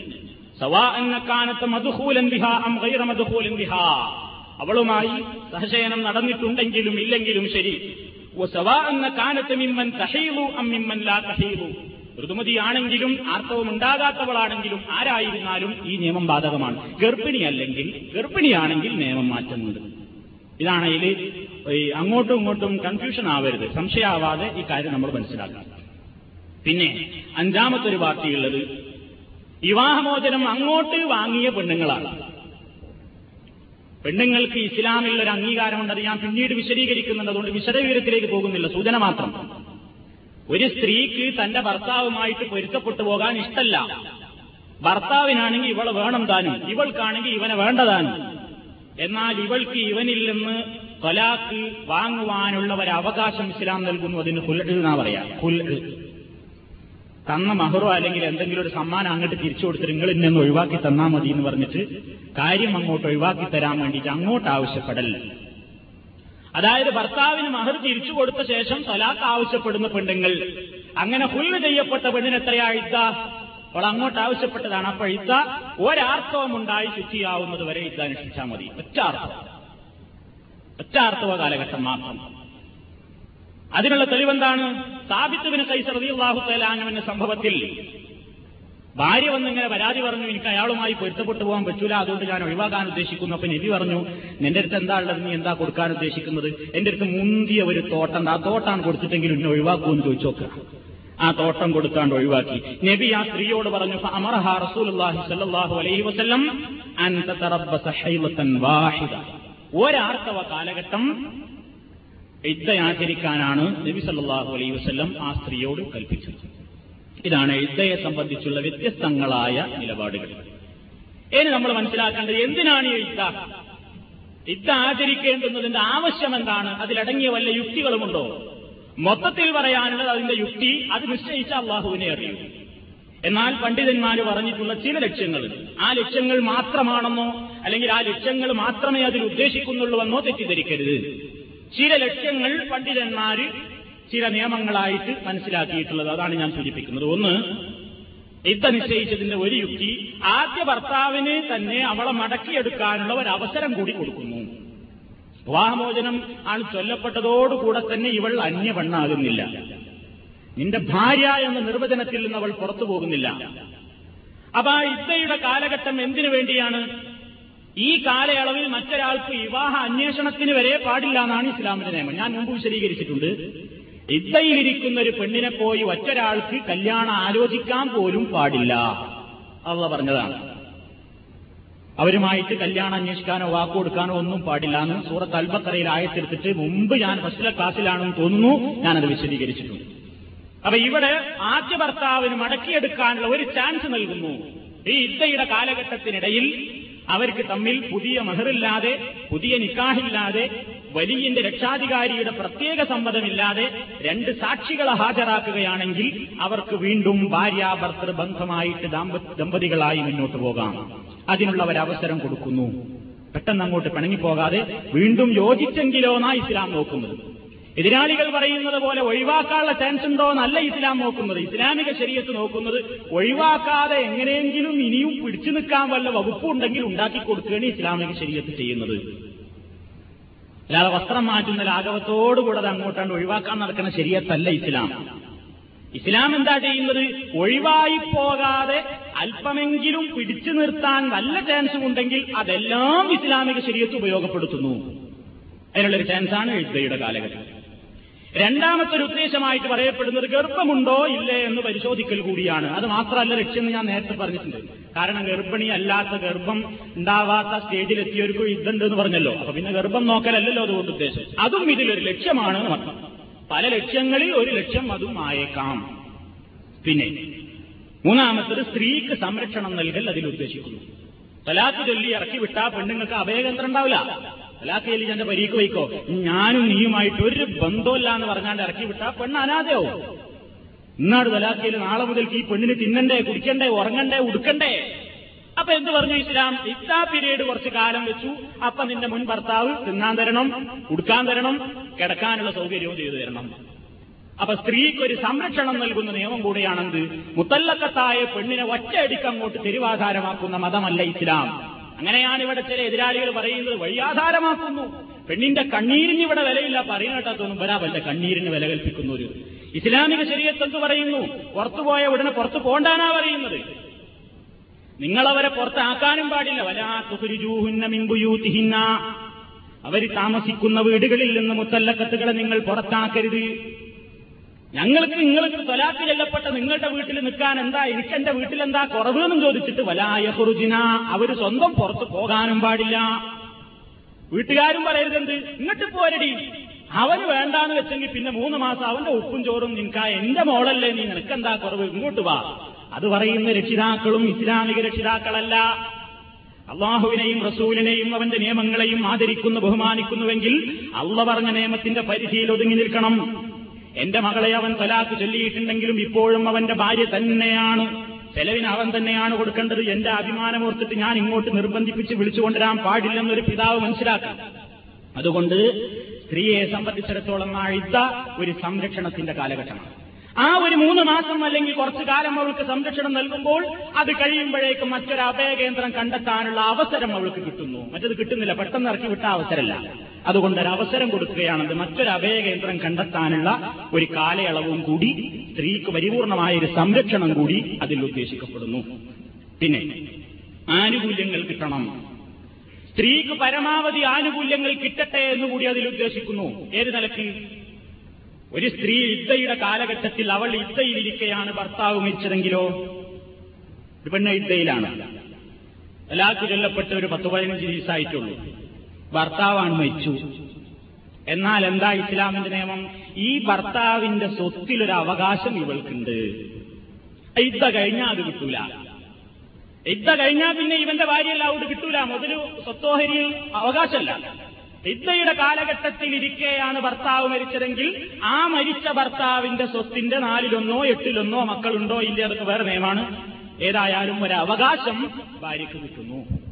സവാ മധുഹൂലൻ ബിഹ അം ഗൈറ മധുഹൂലൻ അവളുമായി സഹശയനം നടന്നിട്ടുണ്ടെങ്കിലും ഇല്ലെങ്കിലും ശരി. സവാ എന്ന കാനത്ത് മിമ്മൻ തഹീലു അം മിമ്മൻ ലാ തഹീലു. ഋതുമതിയാണെങ്കിലും ആർത്തവം ഉണ്ടാകാത്തവളാണെങ്കിലും ആരായിരുന്നാലും ഈ നിയമം ബാധകമാണ്. ഗർഭിണി ഗർഭിണിയല്ലെങ്കിൽ ഗർഭിണിയാണെങ്കിൽ നിയമം മാറ്റുന്നുണ്ട് ഇതാണ് ഇതിൽ ഈ അങ്ങോട്ടും ഇങ്ങോട്ടും കൺഫ്യൂഷൻ ആവരുത്. സംശയമാവാതെ ഈ കാര്യം നമ്മൾ മനസ്സിലാക്കണം. പിന്നെ അഞ്ചാമത്തെ ഒരു പാർട്ടിയുള്ളത് വിവാഹമോചനം അങ്ങോട്ട് വാങ്ങിയ പെണ്ണുങ്ങളാണ്. പെണ്ണുങ്ങൾക്ക് ഇസ്ലാമിൽ ഒരു അംഗീകാരമുണ്ട് അത് ഞാൻ പിന്നീട് വിശദീകരിക്കുന്നുണ്ട്. അതുകൊണ്ട് വിശദവിവരത്തിലേക്ക് പോകുന്നില്ല. സൂചന മാത്രം. ഒരു സ്ത്രീക്ക് തന്റെ ഭർത്താവുമായിട്ട് പൊരുത്തപ്പെട്ടു പോകാൻ ഇഷ്ടല്ല. ഭർത്താവിനാണെങ്കിൽ ഇവളെ വേണം താനും. ഇവൾക്കാണെങ്കിൽ ഇവനെ വേണ്ടതാനും എന്നാൽ ഇവൾക്ക് ഇവനിൽ തൊലാക്ക് വാങ്ങുവാനുള്ള ഒരു അവകാശം ഇസ്ലാം നൽകുന്നു അതിന് കുൽ എന്നാ പറയാ. കുൽ തന്ന മഹറോ അല്ലെങ്കിൽ എന്തെങ്കിലും ഒരു സമ്മാനം അങ്ങോട്ട് തിരിച്ചു കൊടുത്തിട്ട് നിങ്ങൾ ഇന്നെന്ന് ഒഴിവാക്കി തന്നാ മതി എന്ന് പറഞ്ഞിട്ട് കാര്യം അങ്ങോട്ട് ഒഴിവാക്കി തരാൻ വേണ്ടിയിട്ട് അങ്ങോട്ട് ആവശ്യപ്പെടൽ. അതായത് ഭർത്താവിന് മഹർ തിരിച്ചു കൊടുത്ത ശേഷം തലാക്ക് ആവശ്യപ്പെടുന്ന പെണ്ണുങ്ങൾ. അങ്ങനെ ഹുല്ല് ചെയ്യപ്പെട്ട പെണ്ണിന് എത്രയാ അവൾ അങ്ങോട്ട് ആവശ്യപ്പെട്ടതാണ്. അപ്പോൾ ഇദ്ദ ഒരാർത്ഥവും ഉണ്ടായി ശുദ്ധിയാവുന്നത് വരെ ഇദ്ദ അനുഷ്ഠിച്ചാൽ മതി. ഒറ്റാർത്തവം ഒറ്റാർത്തവ കാലഘട്ടം മാത്രം. അതിനുള്ള തെളിവെന്താണ്? സാബിത്തുവിന് കൈസർ തആലാനുവിന്റെ സംഭവത്തിൽ ഭാര്യ വന്നിങ്ങനെ പരാതി പറഞ്ഞു എനിക്ക് അയാളുമായി പൊരുത്തപ്പെട്ടു പോകാൻ പറ്റൂല അതുകൊണ്ട് ഞാൻ ഒഴിവാക്കാൻ ഉദ്ദേശിക്കുന്നു. അപ്പൊ നബി പറഞ്ഞു നിന്റെ അടുത്ത് എന്താ ഉള്ളത്? നീ എന്താ കൊടുക്കാൻ ഉദ്ദേശിക്കുന്നത്? എന്റെ അടുത്ത് മുന്തിയ ഒരു തോട്ടം ആ തോട്ടാണ് കൊടുത്തിട്ടെങ്കിൽ എന്നെ ഒഴിവാക്കുമെന്ന് ചോദിച്ചു നോക്കുക ആ തോട്ടം കൊടുക്കാണ്ട് ഒഴിവാക്കി. നബി ആ സ്ത്രീയോട് പറഞ്ഞു അമർഹാ റസൂൽ സ്വല്ലല്ലാഹു അലൈഹി ഹൈലത്തൻ വാഹിദ. ഒരാർത്തവ കാലഘട്ടം ഇദ്ദയാചരിക്കാനാണ് നബി സല്ലാഹു അലൈ വസ്ല്ലം ആ സ്ത്രീയോട് കൽപ്പിച്ചത്. ഇതാണ് ഇദ്ദയെ സംബന്ധിച്ചുള്ള വ്യത്യസ്തങ്ങളായ നിലപാടുകൾ. ഇനി നമ്മൾ മനസ്സിലാക്കേണ്ടത് എന്തിനാണ് ഈ ഇദ്ദ? ഇദ്ദ ആചരിക്കേണ്ടുന്നതിന്റെ ആവശ്യം എന്താണ് അതിലടങ്ങിയ വല്ല യുക്തികളുമുണ്ടോ? മൊത്തത്തിൽ പറയാനുള്ളത് അതിന്റെ യുക്തി അത് നിശ്ചയിച്ച അള്ളാഹുവിനെ അറിയൂ എന്നാൽ പണ്ഡിതന്മാർ പറഞ്ഞിട്ടുള്ള ചില ലക്ഷ്യങ്ങൾ. ആ ലക്ഷ്യങ്ങൾ മാത്രമാണെന്നോ അല്ലെങ്കിൽ ആ ലക്ഷ്യങ്ങൾ മാത്രമേ അതിൽ ഉദ്ദേശിക്കുന്നുള്ളൂവെന്നോ തെറ്റിദ്ധരിക്കരുത്. ചില ലക്ഷ്യങ്ങൾ പണ്ഡിതന്മാര് ചില നിയമങ്ങളായിട്ട് മനസ്സിലാക്കിയിട്ടുള്ളത്. അതാണ് ഞാൻ സൂചിപ്പിക്കുന്നത്. ഒന്ന് യുദ്ധ നിശ്ചയിച്ചതിന്റെ ഒരു യുക്തി ആദ്യ ഭർത്താവിന് തന്നെ അവളെ മടക്കിയെടുക്കാനുള്ള ഒരു അവസരം കൂടി കൊടുക്കുന്നു. വിവാഹമോചനം ആണ് ചൊല്ലപ്പെട്ടതോടുകൂടെ തന്നെ ഇവൾ അന്യ പെണ്ണാകുന്നില്ല. നിന്റെ ഭാര്യ എന്ന നിർവചനത്തിൽ നിന്ന് അവൾ പുറത്തു പോകുന്നില്ല. അപ്പൊ ആ ഇദ്ദയുടെ കാലഘട്ടം എന്തിനു വേണ്ടിയാണ്? ഈ കാലയളവിൽ മറ്റൊരാൾക്ക് വിവാഹ അന്വേഷണത്തിന് വരെ പാടില്ല എന്നാണ് ഇസ്ലാമിന്റെ നിയമം. ഞാൻ മുമ്പ് വിശദീകരിച്ചിട്ടുണ്ട്. ഇദ്ദയിലിരിക്കുന്ന ഒരു പെണ്ണിനെ പോയി ഒറ്റൊരാൾക്ക് കല്യാണം ആലോചിക്കാൻ പോലും പാടില്ല. അള്ള പറഞ്ഞതാണ്. അവരുമായിട്ട് കല്യാണം അന്വേഷിക്കാനോ വാക്കു കൊടുക്കാനോ ഒന്നും പാടില്ല എന്ന് സൂറത്ത് അൽബത്തറയിൽ ആയത്തെടുത്തിട്ട് മുമ്പ് ഞാൻ ഫസ്റ്റിലെ ക്ലാസ്സിലാണെന്ന് തോന്നുന്നു. ഞാനത് വിശദീകരിച്ചിട്ടുണ്ട്. അപ്പൊ ഇവിടെ ആദ്യ ഭർത്താവിന് മടക്കിയെടുക്കാനുള്ള ഒരു ചാൻസ് നൽകുന്നു. ഈ ഇദ്ദയുടെ കാലഘട്ടത്തിനിടയിൽ അവർക്ക് തമ്മിൽ പുതിയ മഹറില്ലാതെ പുതിയ നിക്കാഹില്ലാതെ വലിയന്റെ രക്ഷാധികാരിയുടെ പ്രത്യേക സമ്മതമില്ലാതെ രണ്ട് സാക്ഷികളെ ഹാജരാക്കുകയാണെങ്കിൽ അവർക്ക് വീണ്ടും ഭാര്യ ഭാര്യാഭർത്തൃ ബന്ധമായിട്ട് ദമ്പതികളായി മുന്നോട്ട് പോകാം. അതിനുള്ള ഒരവസരം കൊടുക്കുന്നു. പെട്ടെന്ന് അങ്ങോട്ട് പിണങ്ങിപ്പോകാതെ വീണ്ടും യോജിച്ചെങ്കിലോന്നാ ഇസ്ലാം നോക്കുന്നത്. എതിരാളികൾ പറയുന്നത് പോലെ ഒഴിവാക്കാനുള്ള ചാൻസ് ഉണ്ടോ എന്നല്ല ഇസ്ലാം നോക്കുന്നത്. ഇസ്ലാമിക ശരീരത്ത് നോക്കുന്നത് ഒഴിവാക്കാതെ എങ്ങനെയെങ്കിലും ഇനിയും പിടിച്ചു നിൽക്കാൻ വല്ല വകുപ്പുണ്ടെങ്കിൽ ഉണ്ടാക്കി കൊടുക്കുകയാണ് ഇസ്ലാമിക ശരീരത്ത് ചെയ്യുന്നത്. അല്ലാതെ വസ്ത്രം മാറ്റുന്ന ലാഘവത്തോടുകൂടെ അത് അങ്ങോട്ടാണ്ട് ഒഴിവാക്കാൻ നടക്കുന്ന ശരീരത്തല്ല ഇസ്ലാം. ഇസ്ലാം എന്താ ചെയ്യുന്നത്? ഒഴിവായി പോകാതെ അല്പമെങ്കിലും പിടിച്ചു നിർത്താൻ വല്ല ചാൻസും ഉണ്ടെങ്കിൽ അതെല്ലാം ഇസ്ലാമിക ശരീരത്ത് ഉപയോഗപ്പെടുത്തുന്നു. അതിനുള്ളൊരു ചാൻസാണ് എഴുത്തയുടെ കാലഘട്ടം. രണ്ടാമത്തെ ഒരു ഉദ്ദേശമായിട്ട് പറയപ്പെടുന്നത് ഗർഭമുണ്ടോ ഇല്ലേ എന്ന് പരിശോധിക്കൽ കൂടിയാണ്. അത് മാത്രമല്ല ലക്ഷ്യം ഞാൻ നേരത്തെ പറഞ്ഞിട്ടുണ്ട്. കാരണം ഗർഭിണി അല്ലാത്ത ഗർഭം ഉണ്ടാവാത്ത സ്റ്റേജിലെത്തിയവർക്ക് ഇതുണ്ട് എന്ന് പറഞ്ഞല്ലോ. അപ്പൊ പിന്നെ ഗർഭം നോക്കലല്ലല്ലോ അതുകൊണ്ട് ഉദ്ദേശം. അതും ഇതിലൊരു ലക്ഷ്യമാണ് മക്കൾ പല ലക്ഷ്യങ്ങളിൽ ഒരു ലക്ഷ്യം അതും ആയേക്കാം. പിന്നെ മൂന്നാമത്തത് സ്ത്രീക്ക് സംരക്ഷണം നൽകൽ അതിൽ ഉദ്ദേശിക്കുന്നു. തലാത്ത് ചൊല്ലി ഇറക്കി വിട്ടാ പെണ്ണുങ്ങൾക്ക് അഭയകേന്ദ്രം ഉണ്ടാവില്ല. ചൊല്ലി എന്റെ പരീക്ക് വയ്ക്കോ? ഞാനും നീയുമായിട്ട് ഒരു ബന്ധമില്ല എന്ന് പറഞ്ഞാണ്ട് ഇറക്കി വിട്ടാ പെണ്ണ് അനാഥയാവും. ഇന്നാട് തലാഖയിൽ നാളെ മുതൽക്ക് ഈ പെണ്ണിന് തിന്നണ്ടേ കുടിക്കണ്ടേ ഉറങ്ങണ്ടേ ഉടുക്കണ്ടേ? അപ്പൊ എന്ത് പറഞ്ഞു ഇസ്ലാം? ഇത്താ പിരീഡ് കുറച്ച് കാലം വെച്ചു. അപ്പൊ നിന്റെ മുൻ ഭർത്താവ് തിന്നാൻ തരണം ഉടുക്കാൻ തരണം കിടക്കാനുള്ള സൗകര്യവും ചെയ്തു തരണം. അപ്പൊ സ്ത്രീക്ക് ഒരു സംരക്ഷണം നൽകുന്ന നിയമം കൂടിയാണെന്ത്? മുത്തല്ലക്കത്തായ പെണ്ണിനെ ഒറ്റയടിക്ക് അങ്ങോട്ട് തെരുവാധാരമാക്കുന്ന മതമല്ല ഇസ്ലാം. അങ്ങനെയാണ് ഇവിടെ ചില എതിരാളികൾ പറയുന്നത്. വഴിയാധാരമാക്കുന്നു പെണ്ണിന്റെ കണ്ണീരിന് ഇവിടെ വിലയില്ല. പറയുന്നേട്ടാത്തൊന്നും വരാമല്ല കണ്ണീരിന് വില കൽപ്പിക്കുന്ന ഒരു ഇസ്ലാമിക ശരീരത്ത് പറയുന്നു? പുറത്തുപോയ ഉടനെ പുറത്തു പോണ്ടാനാ പറയുന്നത്. നിങ്ങളവരെ പുറത്താക്കാനും പാടില്ല. മിമ്പുയൂത്തിഹിന്ന അവർ താമസിക്കുന്ന വീടുകളിൽ നിന്ന് മുത്തല്ലക്കത്തുകളെ നിങ്ങൾ പുറത്താക്കരുത്. ഞങ്ങൾക്ക് നിങ്ങൾക്ക് തൊലാക്ക് ചെല്ലപ്പെട്ട നിങ്ങളുടെ വീട്ടിൽ നിൽക്കാൻ എന്താ എനിക്ക് എന്റെ വീട്ടിൽ എന്താ കുറവ് എന്നും ചോദിച്ചിട്ട് വലായ കുറുജിന അവർ സ്വന്തം പുറത്ത് പോകാനും പാടില്ല. വീട്ടുകാരും പറയരുതെന്ത്? ഇങ്ങോട്ട് പോരടി. അവന് വേണ്ടാന്ന് വെച്ചെങ്കിൽ പിന്നെ മൂന്ന് മാസം അവന്റെ ഉപ്പും ചോറും നിനക്ക എന്റെ മോളല്ലേ നീ നിനക്കെന്താ കുറവ്? ഇങ്ങോട്ട് വാ. അത് പറയുന്ന രക്ഷിതാക്കളും ഇസ്ലാമിക രക്ഷിതാക്കളല്ല. അള്ളാഹുവിനെയും റസൂലിനെയും അവന്റെ നിയമങ്ങളെയും ആദരിക്കുന്നു ബഹുമാനിക്കുന്നുവെങ്കിൽ അള്ള പറഞ്ഞ നിയമത്തിന്റെ പരിധിയിൽ ഒതുങ്ങി നിൽക്കണം. എന്റെ മകളെ അവൻ തലാക്ക് ചൊല്ലിയിട്ടുണ്ടെങ്കിലും ഇപ്പോഴും അവന്റെ ഭാര്യ തന്നെയാണ്. ചെലവിന് അവൻ തന്നെയാണ് കൊടുക്കേണ്ടത്. എന്റെ അഭിമാനമോർത്തിട്ട് ഞാൻ ഇങ്ങോട്ട് നിർബന്ധിപ്പിച്ച് വിളിച്ചുകൊണ്ടുവരാൻ പാടില്ലെന്നൊരു പിതാവ് മനസ്സിലാക്കാം അതുകൊണ്ട് സ്ത്രീയെ സംബന്ധിച്ചിടത്തോളം ആഴ്ത്ത ഒരു സംരക്ഷണത്തിന്റെ കാലഘട്ടമാണ്. ആ ഒരു മൂന്ന് മാസം അല്ലെങ്കിൽ കുറച്ചു കാലം അവൾക്ക് സംരക്ഷണം നൽകുമ്പോൾ അത് കഴിയുമ്പോഴേക്കും മറ്റൊരു അഭയകേന്ദ്രം കണ്ടെത്താനുള്ള അവസരം അവൾക്ക് കിട്ടുന്നു. മറ്റത് കിട്ടുന്നില്ല. പെട്ടെന്ന് ഇറക്കി വിട്ട അവസരമല്ല. അതുകൊണ്ട് ഒരു അവസരം കൊടുക്കുകയാണെന്ന് മറ്റൊരു അഭയകേന്ദ്രം കണ്ടെത്താനുള്ള ഒരു കാലയളവും കൂടി സ്ത്രീക്ക് പരിപൂർണമായ ഒരു സംരക്ഷണം കൂടി അതിൽ ഉദ്ദേശിക്കപ്പെടുന്നു. പിന്നെ ആനുകൂല്യങ്ങൾ കിട്ടണം. സ്ത്രീക്ക് പരമാവധി ആനുകൂല്യങ്ങൾ കിട്ടട്ടെ എന്ന് കൂടി അതിൽ ഉദ്ദേശിക്കുന്നു. ഏത് നിലയ്ക്ക്? ഒരു സ്ത്രീ ഇദ്ദയുടെ കാലഘട്ടത്തിൽ അവൾ ഇദ്ദയിലിരിക്കെയാണ് ഭർത്താവ് മരിച്ചതെങ്കിലോ? പെണ്ണ് ഇദ്ദയിലാണ്. തലാക്ക് കൊല്ലപ്പെട്ട ഒരു പത്ത് പതിനഞ്ച് ദിവസമായിട്ടുള്ളൂ. ഭർത്താവാണ് മരിച്ചു. എന്നാൽ എന്താ ഇസ്ലാമിന്റെ നിയമം? ഈ ഭർത്താവിന്റെ സ്വത്തിലൊരു അവകാശം ഇവൾക്കുണ്ട്. ഇദ്ദ കഴിഞ്ഞാൽ അത് കിട്ടൂല. ഇദ്ദ കഴിഞ്ഞാൽ പിന്നെ ഇവന്റെ ഭാര്യയല്ല അവിടെ കിട്ടൂല. മുതൽ സ്വത്തോഹരിയിൽ അവകാശമല്ല. ഇദ്ദയുടെ കാലഘട്ടത്തിൽ ഇരിക്കെയാണ് ഭർത്താവ് മരിച്ചതെങ്കിൽ ആ മരിച്ച ഭർത്താവിന്റെ സ്വത്തിന്റെ നാലിലൊന്നോ എട്ടിലൊന്നോ മക്കളുണ്ടോ ഇല്ല? അതൊക്കെ വേറെ നിയമമാണ്. ഏതായാലും ഒരു അവകാശം ഭാര്യയ്ക്ക് കിട്ടുന്നു.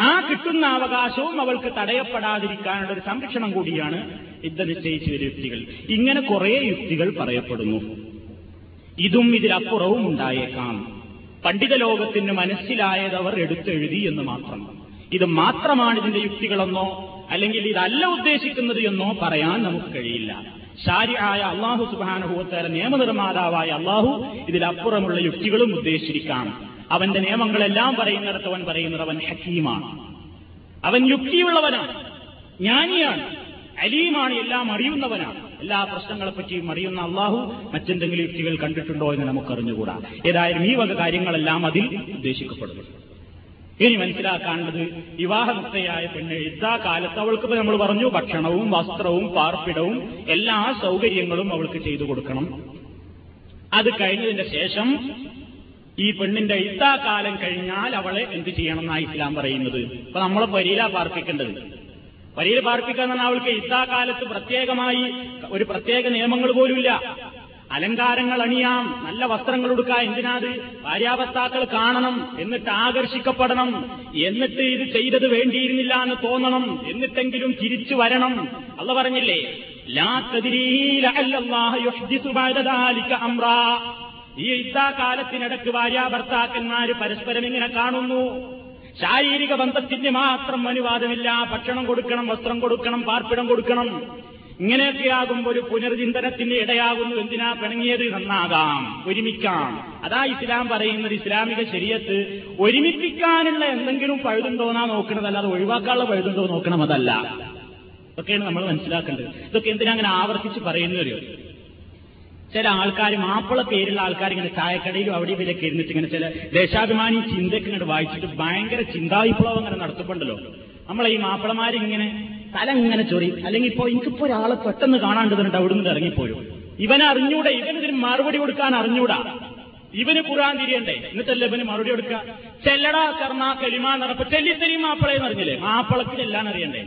ആ കിട്ടുന്ന അവകാശവും അവൾക്ക് തടയപ്പെടാതിരിക്കാനുള്ള ഒരു സംരക്ഷണം കൂടിയാണ് ഇത് നിശ്ചയിച്ച ഒരു യുക്തികൾ. ഇങ്ങനെ കുറെ യുക്തികൾ പറയപ്പെടുന്നു. ഇതും ഇതിലപ്പുറവും ഉണ്ടായേക്കാം. പണ്ഡിത ലോകത്തിന് മനസ്സിലായതവർ എടുത്തെഴുതി എന്ന് മാത്രം. ഇത് മാത്രമാണ് ഇതിന്റെ യുക്തികളെന്നോ അല്ലെങ്കിൽ ഇതല്ല ഉദ്ദേശിക്കുന്നത് എന്നോ പറയാൻ നമുക്ക് കഴിയില്ല. ശാരിയായ അള്ളാഹു സുബാനുഭവത്തേറെ നിയമനിർമ്മാതാവായ അള്ളാഹു ഇതിലപ്പുറമുള്ള യുക്തികളും ഉദ്ദേശിച്ചിരിക്കാം. അവന്റെ നിയമങ്ങളെല്ലാം പറയുന്നിടത്ത് അവൻ പറയുന്നത് അവൻ ഹക്കീമാണ്. അവൻ യുക്തിയുള്ളവനാണ് ജ്ഞാനിയാണ്. അലീമാണ്. എല്ലാം അറിയുന്നവനാണ്. എല്ലാ പ്രശ്നങ്ങളെപ്പറ്റിയും അറിയുന്ന അള്ളാഹു മറ്റെന്തെങ്കിലും യുക്തികൾ കണ്ടിട്ടുണ്ടോ എന്ന് നമുക്കറിഞ്ഞുകൂടാ. ഏതായാലും ഈ വക കാര്യങ്ങളെല്ലാം അതിൽ ഉദ്ദേശിക്കപ്പെടുന്നു. ഇനി മനസ്സിലാക്കാനുള്ളത് വിവാഹമുക്തയായ പെണ്ണ് യുദ്ധാ കാലത്ത് അവൾക്ക് നമ്മൾ പറഞ്ഞു ഭക്ഷണവും വസ്ത്രവും പാർപ്പിടവും എല്ലാ സൗകര്യങ്ങളും അവൾക്ക് ചെയ്തു കൊടുക്കണം. അത് കഴിഞ്ഞതിന്റെ ശേഷം ഈ പെണ്ണിന്റെ യുദ്ധാകാലം കഴിഞ്ഞാൽ അവളെ എന്ത് ചെയ്യണം എന്നാ ഇസ്ലാം പറയുന്നത്? അപ്പൊ നമ്മളെ പരീല പാർപ്പിക്കേണ്ടത്. പരീല പാർപ്പിക്കാൻ തന്നെ അവൾക്ക് യുദ്ധാകാലത്ത് പ്രത്യേകമായി ഒരു പ്രത്യേക നിയമങ്ങൾ പോലുമില്ല. അലങ്കാരങ്ങൾ അണിയാം നല്ല വസ്ത്രങ്ങൾ ഉടുക്കാം എന്തിനാത്? ഭാര്യാഭർത്താക്കൾ കാണണം എന്നിട്ട് ആകർഷിക്കപ്പെടണം എന്നിട്ട് ഇത് ചെയ്തത് വേണ്ടിയിരുന്നില്ല എന്ന് തോന്നണം എന്നിട്ടെങ്കിലും തിരിച്ചു വരണം. അല്ല പറഞ്ഞില്ലേ ലാ ഈ യുദ്ധാകാലത്തിനിടക്ക് ഭാര്യാഭർത്താക്കന്മാര് പരസ്പരം ഇങ്ങനെ കാണുന്നു. ശാരീരിക ബന്ധത്തിന് മാത്രം അനുവാദമില്ല ഭക്ഷണം കൊടുക്കണം വസ്ത്രം കൊടുക്കണം പാർപ്പിടം കൊടുക്കണം. ഇങ്ങനെയൊക്കെയാകുമ്പോൾ ഒരു പുനർചിന്തനത്തിന് ഇടയാകുന്നു. എന്തിനാ പിണങ്ങിയത്? നന്നാകാം ഒരുമിക്കാം. അതാ ഇസ്ലാം പറയുന്നത് ഇസ്ലാമിക ശരീരത്ത് ഒരുമിപ്പിക്കാനുള്ള എന്തെങ്കിലും പഴുതുണ്ടോന്നാ നോക്കണതല്ല അത് ഒഴിവാക്കാനുള്ള പഴുതുണ്ടോ നോക്കണം അതല്ല. ഇതൊക്കെയാണ് നമ്മൾ മനസ്സിലാക്കേണ്ടത്. ഇതൊക്കെ എന്തിനാ അങ്ങനെ ആവർത്തിച്ച് പറയുന്നവര് ചില ആൾക്കാർ മാപ്പിള പേരുള്ള ആൾക്കാർ ഇങ്ങനെ ചായക്കടയിലും അവിടെ ഇവരൊക്കെ ഇരുന്നിട്ട് ഇങ്ങനെ ചില ദേശാഭിമാനി ചിന്തയൊക്കെ ഇങ്ങനെ വായിച്ചിട്ട് ഭയങ്കര ചിന്താവിപ്ലവം ഇങ്ങനെ നടത്തപ്പെടുണ്ടല്ലോ നമ്മളെ ഈ മാപ്പിളമാരിങ്ങനെ തല ഇങ്ങനെ ചൊറി. അല്ലെങ്കിൽ ഇപ്പോ എനിക്കിപ്പോ ഒരാളെ പെട്ടെന്ന് കാണാണ്ടതുണ്ട് അവിടെ നിന്ന് ഇറങ്ങിപ്പോരും. ഇവനെ അറിഞ്ഞൂടെ ഇവനിതിന് മറുപടി കൊടുക്കാൻ അറിഞ്ഞൂടാ. ഇവന് ഖുറാൻ തിരിയണ്ടേ? എന്നിട്ടല്ലേ ഇവന് മറുപടി കൊടുക്കുക ചെല്ലട കർണ കലിമ നടപ്പ് ചെല്ലിത്തരി മാപ്പിളയെന്ന് അറിഞ്ഞില്ലേ? ചെല്ലാൻ അറിയണ്ടേ?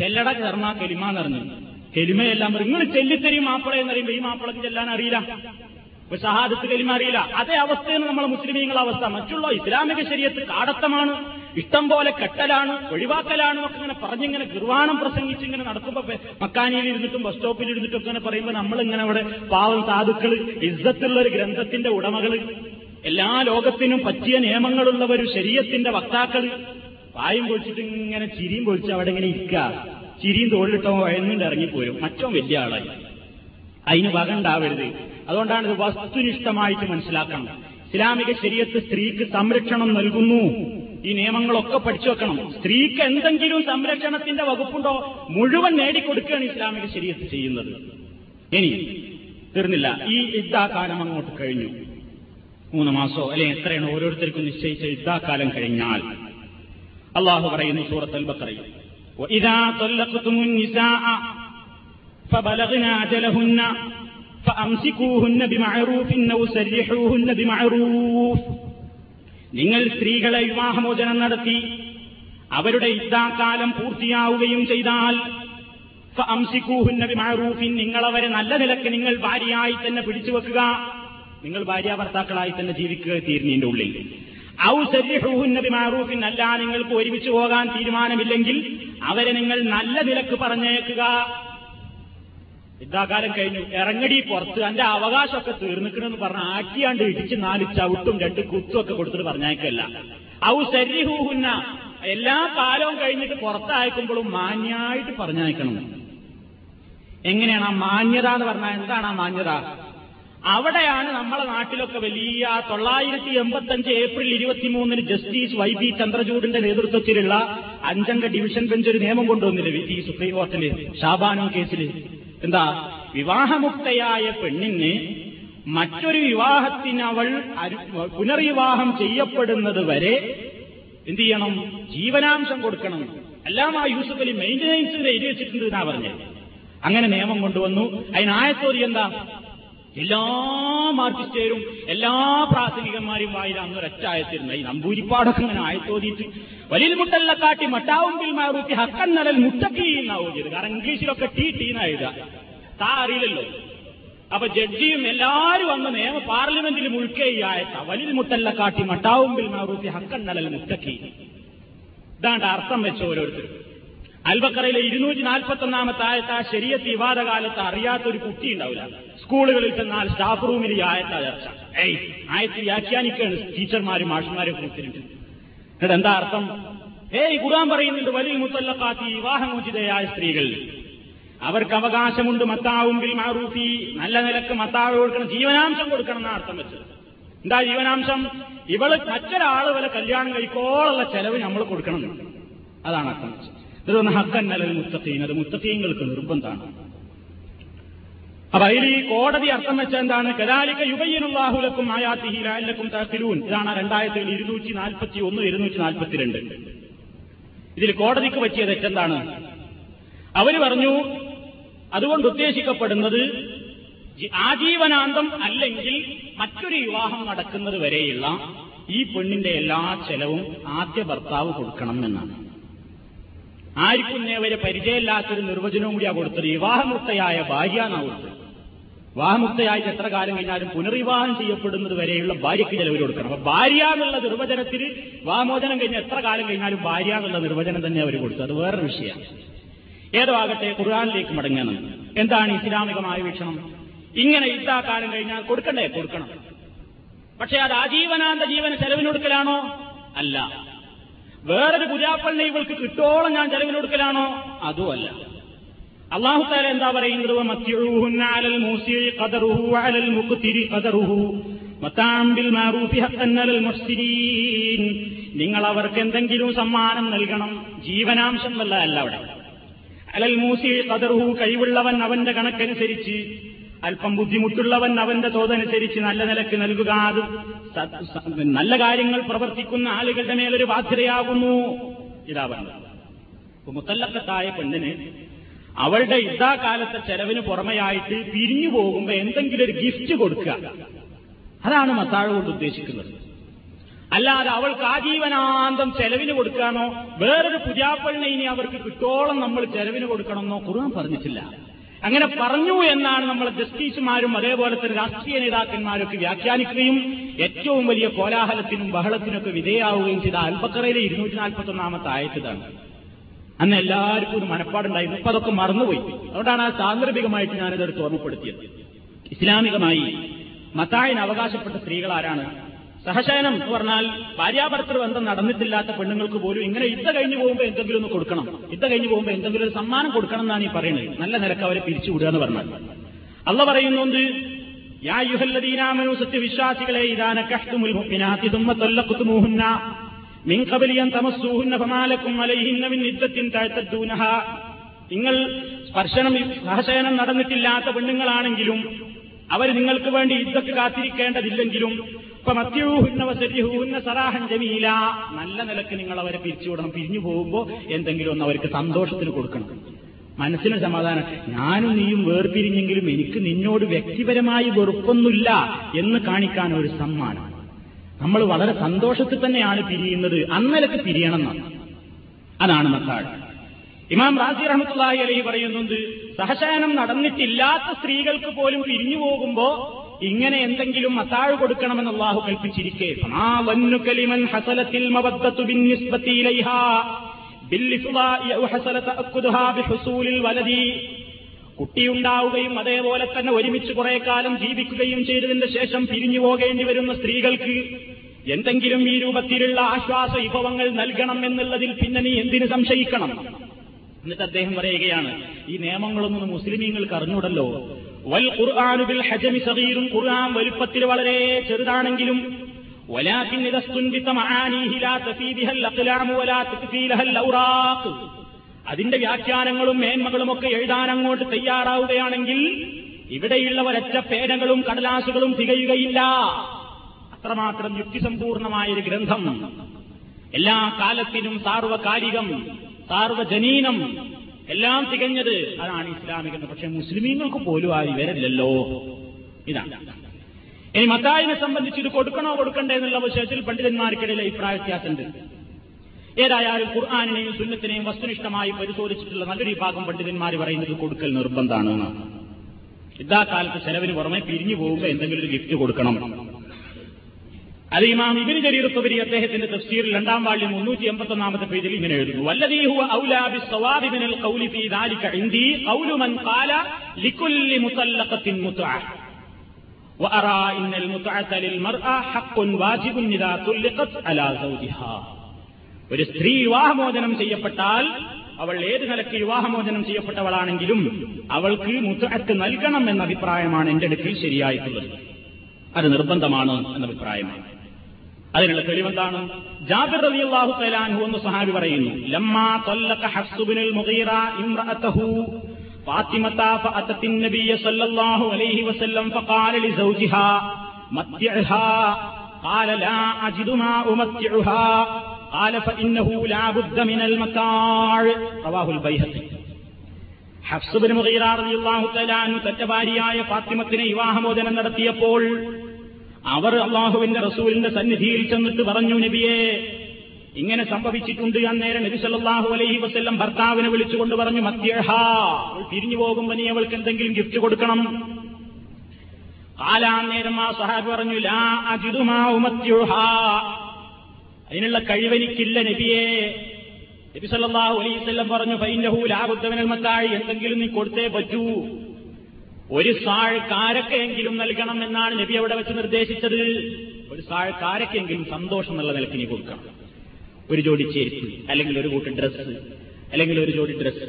ചെല്ലട കർണ കലിമ എന്നറിഞ്ഞു കെലിമയെല്ലാം നിങ്ങൾ ചെല്ലിത്തരും മാപ്പിള എന്ന് പറയുമ്പോൾ ഈ മാപ്പിളക്ക് ചെല്ലാൻ അറിയില്ല. ഇപ്പൊ ഷഹാദത്ത് കലിമ അറിയില്ല. അതേ അവസ്ഥയാണ് നമ്മളെ മുസ്ലിമീങ്ങളെ അവസ്ഥ. മറ്റുള്ള ഇസ്ലാമിക ശരീരത്ത് കാടത്തമാണ് ഇഷ്ടം പോലെ കെട്ടലാണ് ഒഴിവാക്കലാണ് ഒക്കെ ഇങ്ങനെ പറഞ്ഞിങ്ങനെ ഗുർവാണം പ്രസംഗിച്ച് ഇങ്ങനെ നടക്കുമ്പോ മക്കാനിയിൽ ഇരുന്നിട്ടും ബസ് സ്റ്റോപ്പിൽ ഇരുന്നിട്ടും ഒക്കെ പറയുമ്പോൾ നമ്മൾ ഇങ്ങനെ അവിടെ പാവം സാധുക്കൾ ഇസ്സത്തുള്ള ഒരു ഗ്രന്ഥത്തിന്റെ ഉടമകൾ എല്ലാ ലോകത്തിനും പറ്റിയ നിയമങ്ങളുള്ള ഒരു ശരീരത്തിന്റെ വക്താക്കൾ പായും പൊളിച്ചിട്ട് ഇങ്ങനെ ചിരിയും പൊളിച്ച് അവിടെ ഇങ്ങനെ ഇരിക്കുക ചിരിയും തോളിലിട്ടോ വഴന്നിട്ട് ഇറങ്ങിപ്പോരും മറ്റോ വലിയ ആളായി. അതിന് വക ഉണ്ടാവരുത്. അതുകൊണ്ടാണ് ഇത് വസ്തുനിഷ്ഠമായിട്ട് മനസ്സിലാക്കണം. ഇസ്ലാമിക ശരീരത്ത് സ്ത്രീക്ക് സംരക്ഷണം നൽകുന്നു. ഈ നിയമങ്ങളൊക്കെ പഠിച്ചു വെക്കണം. സ്ത്രീക്ക് എന്തെങ്കിലും സംരക്ഷണത്തിന്റെ വകുപ്പുണ്ടോ മുഴുവൻ നേടിക്കൊടുക്കുകയാണ് ഇസ്ലാമിക ശരീരത്ത് ചെയ്യുന്നത്. ഇനി തീർന്നില്ല. ഈ യുദ്ധാകാലം അങ്ങോട്ട് കഴിഞ്ഞു. മൂന്ന് മാസോ അല്ലെ എത്രയാണ് ഓരോരുത്തർക്കും നിശ്ചയിച്ച യുദ്ധാകാലം കഴിഞ്ഞാൽ അള്ളാഹു പറയുന്നു സൂറത്ത് അൽബക്കറയിൽ وإذا طلقتم النساء فبلغن أجلهن فأمسكوهن بمعروف أو سرحوهن بمعروف നിങ്ങൾ സ്ത്രീകളെ വിവാഹമോചനം നടത്തി അവരുടെ യുദ്ധാകാലം പൂർത്തിയാവുകയും ചെയ്താൽ ഫഅംസിക്കൂഹുന്ന ബിമഅറൂഫിൻ നിങ്ങൾ അവരെ നല്ല നിലക്ക് നിങ്ങൾ ഭാര്യയായി തന്നെ പിടിച്ചു വെക്കുക നിങ്ങൾ ഭാര്യാഭർത്താക്കളായി തന്നെ ജീവിക്കുക തീർന്നതിന്റെ ഉള്ളിൽ ഔ സരിഹൂഹുന്ന അല്ല നിങ്ങൾക്ക് ഒരുമിച്ച് പോകാൻ തീരുമാനമില്ലെങ്കിൽ അവരെ നിങ്ങൾ നല്ല നിലയ്ക്ക് പറഞ്ഞേക്കുക. യുദ്ധാകാലം കഴിഞ്ഞു. ഇറങ്ങടി പുറത്ത്. എന്റെ അവകാശമൊക്കെ തീർന്നിക്കണമെന്ന് പറഞ്ഞ ആക്കിയാണ്ട് ഇടിച്ച് നാല് ചവിട്ടും രണ്ട് കുത്തും ഒക്കെ കൊടുത്തിട്ട് പറഞ്ഞേക്കല്ല. ഔ സരിഹൂഹുന്ന എല്ലാ കാലവും കഴിഞ്ഞിട്ട് പുറത്തയക്കുമ്പോഴും മാന്യായിട്ട് പറഞ്ഞയക്കണം എങ്ങനെയാണ് ആ മാന്യത എന്ന് പറഞ്ഞാൽ എന്താണ് ആ മാന്യത? അവിടെയാണ് നമ്മളെ നാട്ടിലൊക്കെ വലിയ തൊള്ളായിരത്തി എൺപത്തഞ്ച് ഏപ്രിൽ ഇരുപത്തിമൂന്നിന് ജസ്റ്റിസ് വൈ ബി ചന്ദ്രചൂഡിന്റെ നേതൃത്വത്തിലുള്ള അഞ്ചംഗ ഡിവിഷൻ ബെഞ്ച് ഒരു നിയമം കൊണ്ടുവന്നില്ല? ഈ സുപ്രീം ഷാബാനോ കേസിൽ എന്താ? വിവാഹമുക്തയായ പെണ്ണിന് മറ്റൊരു വിവാഹത്തിനവൾ പുനർവിവാഹം ചെയ്യപ്പെടുന്നത് വരെ എന്ത് ചെയ്യണം? ജീവനാംശം കൊടുക്കണം. എല്ലാം ആ യൂസഫ് അലി മെയിന്റനൻസിന് എഴുതി വെച്ചിട്ടുണ്ട് എന്നാ പറഞ്ഞത് അങ്ങനെ നിയമം കൊണ്ടുവന്നു. അതിനായത്തോരി എന്താ? എല്ലാ മാർട്ടിസ്റ്റേരും എല്ലാ പ്രാഥമികന്മാരും വായിൽ അന്ന് ഒരച്ചായത്തിരുന്ന. ഈ നമ്പൂരിപ്പാടൊക്കെ ഇങ്ങനെ ആയത്തോതിയിട്ട് വലിയ മുട്ടല്ല കാട്ടി മട്ടാവുമ്പിൽ മാറൂത്തി ഹക്കൻ നടൽ മുട്ടക്കി എന്നാവും ചെയ്ത്. കാരണം ഇംഗ്ലീഷിലൊക്കെ ടീ ടീന്നാ എഴുതുക. താ അറിയില്ലല്ലോ. അപ്പൊ ജഡ്ജിയും എല്ലാവരും അന്ന് നിയമ പാർലമെന്റിൽ മുഴുക്കെ ഈ ആയത്ത. വലിയ മുട്ടല്ല കാട്ടി മട്ടാവുമ്പിൽ മാറൂത്തി ഹക്കൻ നടൽ മുട്ടക്കി ഇതാണ്ട് അർത്ഥം വെച്ച ഓരോരുത്തരും. അൽബക്കറയിലെ ഇരുന്നൂറ്റി നാൽപ്പത്തൊന്നാമത്തെ ആയത്ത് ശരീരത്ത് വിവാദ കാലത്ത് അറിയാത്തൊരു കുട്ടി ഉണ്ടാവില്ല സ്കൂളുകളിൽ ചെന്നാൽ സ്റ്റാഫ് റൂമിൽ ഈ ആയത്ത ചർച്ച. ഏയ് ആയത്ത് വ്യാഖ്യാനിക്കാണ് ടീച്ചർമാരും മാഷന്മാരും കുറിച്ചിട്ട് എന്നിട്ട് എന്താ അർത്ഥം? ഏയ് ഖുർആൻ പറയുന്നുണ്ട് വലിയ മുത്തല്ലക്കാത്തി വിവാഹമോചിതയായ സ്ത്രീകൾ. അവർക്ക് അവകാശമുണ്ട് മത്താവും ബിൽ മാറൂഫി നല്ല നിലയ്ക്ക് മത്താവ് കൊടുക്കണം ജീവനാംശം കൊടുക്കണം എന്നാണ് അർത്ഥം വെച്ചത്. എന്താ ജീവനാംശം? ഇവൾ മറ്റൊരാൾ വരെ കല്യാണം കഴിക്കോളുള്ള ചെലവ് നമ്മൾ കൊടുക്കണം അതാണ് അർത്ഥം വെച്ചത്. ഇതൊന്ന് ഹക്കന്നലൽ മുത്തഖീൻ. അത് മുത്തഖീങ്ങൾക്ക് നിർബന്ധമാണ്. അപ്പൊ അതിൽ ഈ കോടതി അർത്ഥം വെച്ച എന്താണ്? കദാലിക യുബയ്യനുള്ളാഹുലക്കും ആയാത്തിഹിലാലക്കും താക്കിലൂൻ ഇതാണ് രണ്ടായിരത്തി ഇരുന്നൂറ്റി നാൽപ്പത്തി ഒന്ന് ഇരുന്നൂറ്റി നാൽപ്പത്തിരണ്ട് ഇതിൽ കോടതിക്ക് പറ്റിയ തെറ്റെന്താണ്? അവർ പറഞ്ഞു അതുകൊണ്ട് ഉദ്ദേശിക്കപ്പെടുന്നത് ആജീവനാന്തം അല്ലെങ്കിൽ മറ്റൊരു വിവാഹം നടക്കുന്നത് വരെയുള്ള ഈ പെണ്ണിന്റെ എല്ലാ ചെലവും ആദ്യ ഭർത്താവ് കൊടുക്കണം എന്നാണ്. ആർക്കും നേവരെ പരിചയമില്ലാത്തൊരു നിർവചനവും കൂടിയാ കൊടുത്തത്. വിവാഹമുക്തയായ ഭാര്യ എന്നാ കൊടുത്തത്. വിവാഹമുക്തയായിട്ട് എത്ര കാലം കഴിഞ്ഞാലും പുനർവിവാഹം ചെയ്യപ്പെടുന്നത് വരെയുള്ള ഭാര്യയ്ക്ക് ചിലവർ കൊടുക്കണം. അപ്പൊ ഭാര്യ എന്നുള്ള നിർവചനത്തിൽ വിവാഹമോചനം കഴിഞ്ഞ എത്ര കാലം കഴിഞ്ഞാലും ഭാര്യ എന്നുള്ള നിർവചനം തന്നെ അവർ കൊടുത്തു. അത് വേറൊരു വിഷയമാണ്. ഏതോ ആകട്ടെ ഖുർആാനിലേക്ക് മടങ്ങണം. എന്താണ് ഇസ്ലാമികമായ വീക്ഷണം? ഇങ്ങനെ ഇത്താ കാലം കഴിഞ്ഞാൽ കൊടുക്കണ്ടേ? കൊടുക്കണം. പക്ഷെ അത് ആജീവനാന്ത ജീവന ചെലവിനൊടുക്കലാണോ അല്ല. വേറൊരു പുരാപ്പള്ളി ഇവൾക്ക് കിട്ടോളം ഞാൻ ചെലവിനൊടുക്കലാണോ അതും അല്ല അള്ളാഹു താല എന്താ പറയുന്നത്? നിങ്ങൾ അവർക്ക് എന്തെങ്കിലും സമ്മാനം നൽകണം. ജീവനാംശം വല്ല അല്ല അവിടെ. അലൽ മൂസി കതറുഹു കഴിവുള്ളവൻ അവന്റെ കണക്കനുസരിച്ച് അല്പം ബുദ്ധിമുട്ടുള്ളവൻ അവന്റെ തോതനുസരിച്ച് നല്ല നിലയ്ക്ക് നൽകുക. അത് നല്ല കാര്യങ്ങൾ പ്രവർത്തിക്കുന്ന ആളുകളുടെ മേലൊരു ബാധ്യതയാകുന്നു. ഇതാ പറഞ്ഞത് മുത്തല്ലക്കത്തായ പെണ്ണിന് അവളുടെ ഇതാകാലത്തെ ചെലവിന് പുറമെയായിട്ട് പിരിഞ്ഞു പോകുമ്പോ എന്തെങ്കിലും ഒരു ഗിഫ്റ്റ് കൊടുക്കുക. അതാണ് മത്താഴ് കൊണ്ട് ഉദ്ദേശിക്കുന്നത്. അല്ലാതെ അവൾക്ക് ആജീവനാന്തം ചെലവിന് കൊടുക്കാനോ വേറൊരു പുതിയാപ്പളിനെ ഇനി അവർക്ക് കിട്ടോളം നമ്മൾ ചെലവിന് കൊടുക്കണമെന്നോ ഖുർആൻ പറഞ്ഞിട്ടില്ല. അങ്ങനെ പറഞ്ഞു എന്നാണ് നമ്മൾ ജസ്റ്റിസുമാരും അതേപോലെ തന്നെ രാഷ്ട്രീയ നേതാക്കന്മാരൊക്കെ വ്യാഖ്യാനിക്കുകയും ഏറ്റവും വലിയ കോലാഹലത്തിനും ബഹളത്തിനൊക്കെ വിധേയാവുകയും ചെയ്ത അൽബക്കറയിലെ ഇരുന്നൂറ്റി നാൽപ്പത്തി ഒന്നാമത്തെ ആയത്തിലാണ് അന്ന് എല്ലാവർക്കും ഒരു മനപ്പാടുണ്ടായിരുന്നു ഇപ്പൊ അതൊക്കെ മറന്നുപോയി. അതുകൊണ്ടാണ് ആ സാന്ദർഭികമായിട്ട് ഞാനിതെടുത്ത് ഓർമ്മപ്പെടുത്തിയത്. ഇസ്ലാമികമായി മത്തായന് അവകാശപ്പെട്ട സ്ത്രീകൾ ആരാണ് സഹശയനം എന്ന് പറഞ്ഞാൽ ഭാര്യാഭർത്തൃ ബന്ധം നടന്നിട്ടില്ലാത്ത പെണ്ണുങ്ങൾക്ക് പോലും ഇങ്ങനെ ഇത്ത കഴിഞ്ഞു പോകുമ്പോൾ എന്തെങ്കിലും ഒന്ന് കൊടുക്കണം. ഇത്ത കഴിഞ്ഞു പോകുമ്പോൾ എന്തെങ്കിലും ഒരു സമ്മാനം കൊടുക്കണം എന്നാണ് ഈ പറയുന്നത്. നല്ല നിരക്ക് അവരെ പിരിച്ചുവിടുക എന്ന് പറഞ്ഞാൽ. അള്ള പറയുന്നുണ്ട് യാ യുഹല്ലദീനാമനു സത്യവിശ്വാസികളെ ഇതാന കഷ്ടുമുൽ ഖബലിയൻ തമസ്സൂഹുന്ന ഫമാലക്കും അലൈഹിന്ന മിൻ തഅതദ്ദൂനഹ നിങ്ങൾ സ്പർശനം സഹശയനം നടന്നിട്ടില്ലാത്ത പെണ്ണുങ്ങളാണെങ്കിലും അവർ നിങ്ങൾക്ക് വേണ്ടി ഇദ്ദത്ത് കാത്തിരിക്കേണ്ടതില്ലെങ്കിലും സറാഹൻ ജമീല. നല്ല നിലയ്ക്ക് നിങ്ങൾ അവരെ പിരിച്ചുവിടണം. പിരിഞ്ഞു പോകുമ്പോൾ എന്തെങ്കിലും ഒന്ന് അവർക്ക് സന്തോഷത്തിന് കൊടുക്കണം. മനസ്സിന് സമാധാനം ഞാനും നീയും വേർപിരിഞ്ഞെങ്കിലും എനിക്ക് നിന്നോട് വ്യക്തിപരമായി വെറുപ്പൊന്നുമില്ല എന്ന് കാണിക്കാൻ ഒരു സമ്മാനം. നമ്മൾ വളരെ സന്തോഷത്തിൽ തന്നെയാണ് പിരിയുന്നത്. അന്നലക്ക് പിരിയണം എന്നാണ്. അതാണ് മത്താഴ് ഇമാം റാസി റഹ്മത്തുള്ളാഹി അലൈഹി പറയുന്നുണ്ട് സഹശയനം നടന്നിട്ടില്ലാത്ത സ്ത്രീകൾക്ക് പോലും പിരിഞ്ഞു പോകുമ്പോ ഇങ്ങനെ എന്തെങ്കിലും അത്താഴ് കൊടുക്കണമെന്ന് അള്ളാഹു കൽപ്പിച്ചിരിക്കേ കുട്ടിയുണ്ടാവുകയും അതേപോലെ തന്നെ ഒരുമിച്ച് കുറെ കാലം ജീവിക്കുകയും ചെയ്തതിന്റെ ശേഷം പിരിഞ്ഞു പോകേണ്ടി വരുന്ന സ്ത്രീകൾക്ക് എന്തെങ്കിലും ഈ രൂപത്തിലുള്ള ആശ്വാസ വിഭവങ്ങൾ നൽകണം എന്നുള്ളതിൽ പിന്നെ നീ എന്തിന് സംശയിക്കണം? എന്നിട്ട് അദ്ദേഹം പറയുകയാണ് ഈ നിയമങ്ങളൊന്നും മുസ്ലിമീങ്ങൾക്ക് അറിഞ്ഞൂടല്ലോ. വൽ ഖുർആാനു ബിൽ ഹജമി സഗീറും ഖുർആൻ വലുപ്പത്തിൽ വളരെ ചെറുതാണെങ്കിലും ولكن إذا استنبط معانيه لا تفي بها الأقلام ولا تكفي لها الأوراق അതിന്റെ വ്യാഖ്യാനങ്ങളും മേന്മകളും ഒക്കെ എഴുതാൻ അങ്ങോട്ട് തയ്യാറാവുകയാണെങ്കിൽ ഇവിടെയുള്ള ഒരൊറ്റ പേനകളും കടലാസുകളും തികയുകയില്ല അത്രമാത്രം യുക്തിസമ്പൂർണമായൊരു ഗ്രന്ഥം എല്ലാ കാലത്തിനും സാർവകാലികം സാർവജനീനം എല്ലാം തികഞ്ഞത് അതാണ് ഇസ്ലാമിക പക്ഷെ മുസ്ലിമീങ്ങൾക്ക് പോലും ആ വിവരമില്ലല്ലോ ഇതാണ്. ഇനി മത്തായിനെ സംബന്ധിച്ച് ഇത് കൊടുക്കണോ കൊടുക്കണ്ടേ എന്നുള്ള വിഷയത്തിൽ പണ്ഡിതന്മാർക്കിടയിൽ അഭിപ്രായ വ്യത്യാസമുണ്ട്. ഏതായാലും ഖുർആാനിനെയും സുന്നത്തിനെയും വസ്തുനിഷ്ഠമായി പരിശോധിച്ചിട്ടുള്ള നല്ലൊരു വിഭാഗം പണ്ഡിതന്മാർ പറയുന്നത് കൊടുക്കൽ നിർബന്ധമാണ് ഇതാ കാലത്ത് ചെലവിന് പുറമെ പിരിഞ്ഞു പോകുമ്പോൾ എന്തെങ്കിലും ഒരു ഗിഫ്റ്റ് കൊടുക്കണം. അത് ഇമാം ഇബിന് ജരീർ തുബരി അദ്ദേഹത്തിന്റെ തഫ്സീറിൽ രണ്ടാം വാള്യം മുന്നൂറ്റി എൺപത്തൊന്നാമത്തെ പേജിൽ ഇങ്ങനെ എഴുതുന്നു വല്ലദീ ഹുവ ഔലാ ബിസ്സവാബി മിനൽ ഖൗലി ഫീ ദാലിക ഇൻദി ഖൗലു മൻ ഖാല ലികുല്ലി മുതല്ലഖത്തിൻ മുത്അ وأرى إن المتعة للمرأة حق واجب إذا طلقت على زوجها ഒരു സ്ത്രീ വിവാഹമോചനം ചെയ്യപ്പെട്ടാൽ അവൾ ഏത് നിലയ്ക്ക് വിവാഹമോചനം ചെയ്യപ്പെട്ടവളാണെങ്കിലും അവൾക്ക് മുത്തഅത്ത് നൽകണം എന്ന അഭിപ്രായമാണ് എന്റെ അടുക്കൽ ശരിയായിട്ടുള്ളത് അത് നിർബന്ധമാണ് എന്ന അഭിപ്രായമാണ് അതിനുള്ള തെളിവെന്താണ് ജാബിർ റളിയല്ലാഹു തആല അൻഹു എന്ന് സഹാബി പറയുന്നു ലമ്മാ തല്ലഖ ഹഫ്സ് ഇബ്നുൽ മുഗീറ ഇംറഅതഹു ഫാത്തിമത ഫഅതത് النبي صلى الله عليه وسلم فقال لزوجها متعها قال لا أجد ما أمتعها قال فإنه لا بد من المتاع رواه البيهقي ഹഫ്സ് ബിൻ മുഗീറ റളിയല്ലാഹു തആല അൻഹു തന്റെ ഭാര്യയായ ഫാത്തിമത്തിനെ വിവാഹമോചനം നടത്തിയപ്പോൾ അവർ അള്ളാഹുവിന്റെ റസൂലിന്റെ സന്നിധിയിൽ ചെന്നിട്ട് പറഞ്ഞു നബിയെ ഇങ്ങനെ സംഭവിച്ചിട്ടുണ്ട്. അന്നേരം നബി സല്ലാഹു അലൈഹി വസ്ല്ലം ഭർത്താവിനെ വിളിച്ചുകൊണ്ട് പറഞ്ഞു മത്യഹ തിരിഞ്ഞു പോകുമ്പോ നീ അവൾക്ക് എന്തെങ്കിലും ഗിഫ്റ്റ് കൊടുക്കണം. കാലാന്നേരം ആ സഹാബി പറഞ്ഞു ലാ ഉമത്യുഹ അതിനുള്ള കഴിവെനിക്കില്ല നബിയെ. നബി സല്ലല്ലാഹു അലൈഹി വസല്ലം പറഞ്ഞു ഫൈനഹു ലാ ബുദ്ധമിനൽ മത്തായി എന്തെങ്കിലും നീ കൊടുത്തേ പറ്റൂ. ഒരു സാഴ്ക്കാരക്കെങ്കിലും നൽകണം എന്നാണ് നബി അവിടെ വെച്ച് നിർദ്ദേശിച്ചത്. ഒരു സാഴ്ക്കാരക്കെങ്കിലും സന്തോഷം എന്നുള്ള നിലക്കിനി കൊടുക്കണം. ഒരു ജോഡി ചെരുപ്പ് അല്ലെങ്കിൽ ഒരു കൂട്ടം ഡ്രസ്സ് അല്ലെങ്കിൽ ഒരു ജോഡി ഡ്രസ്സ്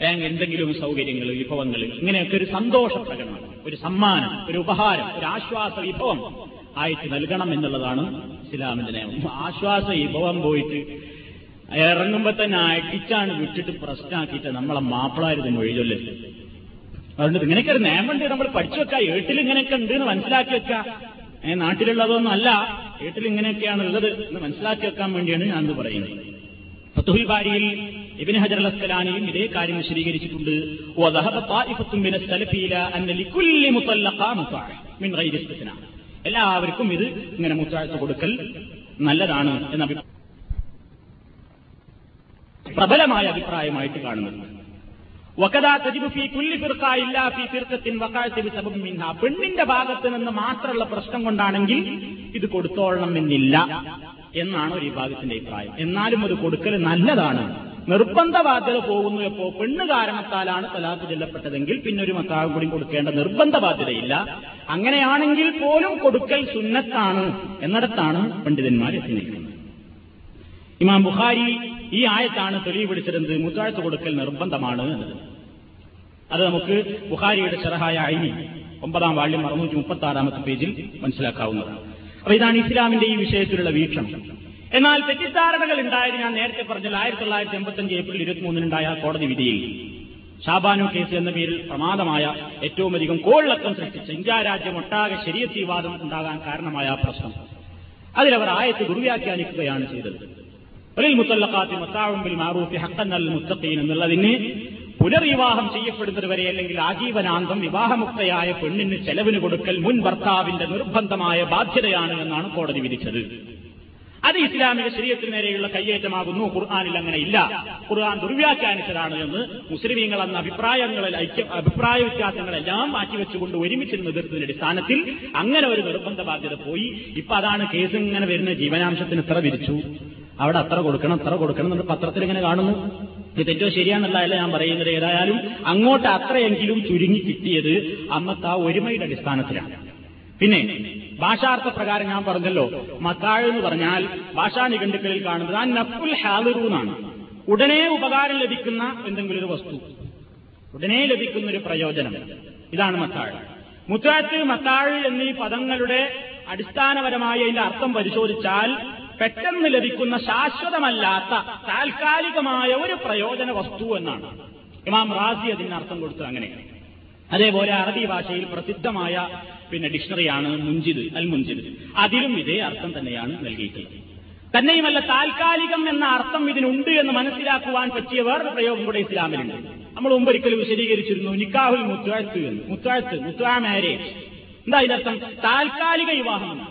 അല്ലെങ്കിൽ എന്തെങ്കിലും സൗകര്യങ്ങൾ വിഭവങ്ങൾ ഇങ്ങനെയൊക്കെ ഒരു സന്തോഷ പ്രകടനം ഒരു സമ്മാനം ഒരു ഉപഹാരം ഒരു ആശ്വാസ വിഭവം ആയിട്ട് നൽകണം എന്നുള്ളതാണ് ഇസ്ലാമിന്റെ നിയമം. ആശ്വാസ വിഭവം പോയിട്ട് ഇറങ്ങുമ്പോ തന്നെ അടിച്ചാണ് വിട്ടിട്ട് പ്രശ്നമാക്കിയിട്ട് നമ്മളെ മാപ്പിളായിരുന്നു മൊഴിചൊല്ലേ അതുകൊണ്ട് ഇങ്ങനെയൊക്കെ ഒരു നിയമമുണ്ട് നമ്മൾ പഠിച്ചു വെക്കാം. ഏട്ടിൽ ഇങ്ങനെയൊക്കെ ഉണ്ട് എന്ന് മനസ്സിലാക്കി വെക്കാം. ഏ നാട്ടിലുള്ളതൊന്നും അല്ല. ഏട്ടിൽ ഇങ്ങനെയൊക്കെയാണ് ഉള്ളത് എന്ന് മനസ്സിലാക്കി വെക്കാൻ വേണ്ടിയാണ് ഞാൻ ഇത് പറയുന്നത് ബാരിയിൽ ഇബിൻ ഹജർ അസ്കലാനിയും ഇതേ കാര്യം വിശദീകരിച്ചിട്ടുണ്ട്. എല്ലാവർക്കും ഇത് ഇങ്ങനെ മുത്താഴ്ച കൊടുക്കൽ നല്ലതാണ് എന്ന പ്രബലമായ അഭിപ്രായമായിട്ട് കാണുന്നത്. പെണ്ണിന്റെ ഭാഗത്ത് നിന്ന് മാത്രമുള്ള പ്രശ്നം കൊണ്ടാണെങ്കിൽ ഇത് കൊടുത്തോളണം എന്നില്ല എന്നാണ് ഒരു വിഭാഗത്തിന്റെ അഭിപ്രായം. എന്നാലും അത് കൊടുക്കൽ നല്ലതാണ്. നിർബന്ധ ബാധ്യത പോകുന്നു എപ്പോ? പെണ്ണ് കാരണത്താലാണ് തലാഖ് ചെല്ലപ്പെട്ടതെങ്കിൽ പിന്നെ ഒരു മത്താവ് കൂടി കൊടുക്കേണ്ട നിർബന്ധ ബാധ്യതയില്ല അങ്ങനെയാണെങ്കിൽ പോലും കൊടുക്കൽ സുന്നത്താണ്. എന്നിടത്താണ് പണ്ഡിതന്മാർ എത്തി നിൽക്കുന്നത് ഇമാം ബുഖാരി ഈ ആയത്താണ് തെളിവ് പിടിച്ചിരുന്നത് മുത്താഴ്ച കൊടുക്കൽ നിർബന്ധമാണ് അത് നമുക്ക് ബുഹാരിയുടെ ചെറഹായ അയിനി ഒമ്പതാം വാള്യം അറുന്നൂറ്റി മുപ്പത്തി ആറാമത്തെ പേജിൽ മനസ്സിലാക്കാവുന്നതാണ്. അപ്പൊ ഇതാണ് ഇസ്ലാമിന്റെ ഈ വിഷയത്തിലുള്ള വീക്ഷണം. എന്നാൽ തെറ്റിദ്ധാരണകൾ ഉണ്ടായത് ഞാൻ നേരത്തെ പറഞ്ഞാൽ ആയിരത്തി തൊള്ളായിരത്തി എൺപത്തഞ്ച് ഏപ്രിൽ ഇരുപത്തിമൂന്നിനുണ്ടായ കോടതി വിധിയിൽ. ഷാബാനു കേസ് എന്ന പേരിൽ പ്രമാദമായ ഏറ്റവും അധികം കോളിളക്കം സൃഷ്ടിച്ച ഇന്ത്യാരാജ്യം ഒട്ടാകെ ശരീരത്തീവാദം ഉണ്ടാകാൻ കാരണമായ പ്രശ്നം. അതിലവർ ആയത്ത് ദുർവ്യാഖ്യാനിക്കുകയാണ് ചെയ്തത്. അൽ എന്നുള്ളതിന് പുനർവിവാഹം ചെയ്യപ്പെടുന്നതുവരെ അല്ലെങ്കിൽ ആജീവനാന്തം വിവാഹമുക്തയായ പെണ്ണിന് ചെലവിന് കൊടുക്കൽ മുൻ ഭർത്താവിന്റെ നിർബന്ധമായ ബാധ്യതയാണ് എന്നാണ് കോടതി വിധിച്ചത്. അത് ഇസ്ലാമിക ശരീരത്തിന് നേരെയുള്ള കയ്യേറ്റമാകുന്നു. ഖുർആാനിൽ അങ്ങനെ ഇല്ല. ഖുർആൻ ദുർവ്യാഖ്യാനിച്ചതാണ് എന്ന് മുസ്ലിമീങ്ങൾ എന്ന അഭിപ്രായങ്ങളിൽ ഐക്യ അഭിപ്രായ വ്യത്യാസങ്ങളെല്ലാം മാറ്റിവെച്ചുകൊണ്ട് ഒരുമിച്ച് എതിർത്തതിന്റെ അടിസ്ഥാനത്തിൽ അങ്ങനെ ഒരു നിർബന്ധ ബാധ്യത പോയി. ഇപ്പൊ അതാണ് കേസ് ഇങ്ങനെ വരുന്ന ജീവനാംശത്തിന് ഇത്ര വിരിച്ചു അവിടെ അത്ര കൊടുക്കണം അത്ര കൊടുക്കണം എന്നിട്ട് പത്രത്തിൽ ഇങ്ങനെ കാണുന്നു. ഇത് തെറ്റോ ശരിയാണെന്നല്ല ഞാൻ പറയുന്നത് ഏതായാലും അങ്ങോട്ട് അത്രയെങ്കിലും ചുരുങ്ങി കിട്ടിയത് അന്നത്തെ ആ ഒരുമയുടെ അടിസ്ഥാനത്തിലാണ്. പിന്നെ ഭാഷാർത്ഥ പ്രകാരം ഞാൻ പറഞ്ഞല്ലോ മത്താഴ് എന്ന് പറഞ്ഞാൽ ഭാഷാ നിഘണ്ടുക്കളിൽ കാണുന്നത് ആ നഫുൽ ഹാലിറു എന്നാണ്. ഉടനെ ഉപകാരം ലഭിക്കുന്ന എന്തെങ്കിലും ഒരു വസ്തു ഉടനെ ലഭിക്കുന്ന ഒരു പ്രയോജനം. ഇതാണ് മത്താഴ്. മുത്താറ്റ് മത്താഴ് എന്നീ പദങ്ങളുടെ അടിസ്ഥാനപരമായ അതിന്റെ അർത്ഥം പരിശോധിച്ചാൽ പെട്ടെന്ന് ലഭിക്കുന്ന ശാശ്വതമല്ലാത്ത താൽക്കാലികമായ ഒരു പ്രയോജന വസ്തു എന്നാണ്. ഇമാം റാസി അതിന് അർത്ഥം കൊടുത്തത് അങ്ങനെ. അതേപോലെ അറബി ഭാഷയിൽ പ്രസിദ്ധമായ പിന്നെ ഡിക്ഷണറിയാണ് മുഞ്ചിത് അൽ മുഞ്ചിത് അതിലും ഇതേ അർത്ഥം തന്നെയാണ് നൽകിയിട്ടുള്ളത്. തന്നെയുമല്ല താൽക്കാലികം എന്ന അർത്ഥം ഇതിനുണ്ട് എന്ന് മനസ്സിലാക്കുവാൻ പറ്റിയ വേറൊരു പ്രയോഗം കൂടെ ഇസ്ലാമിലുണ്ട്. നമ്മൾ മുമ്പൊരിക്കൽ വിശദീകരിച്ചിരുന്നു നിക്കാഹുൽ മുത്താഴ്ത്ത് എന്ന്. മുത്താഴ്ത്ത് മുത്താ മാരേജ്. എന്താ ഇതിനർത്ഥം? താൽക്കാലിക വിവാഹം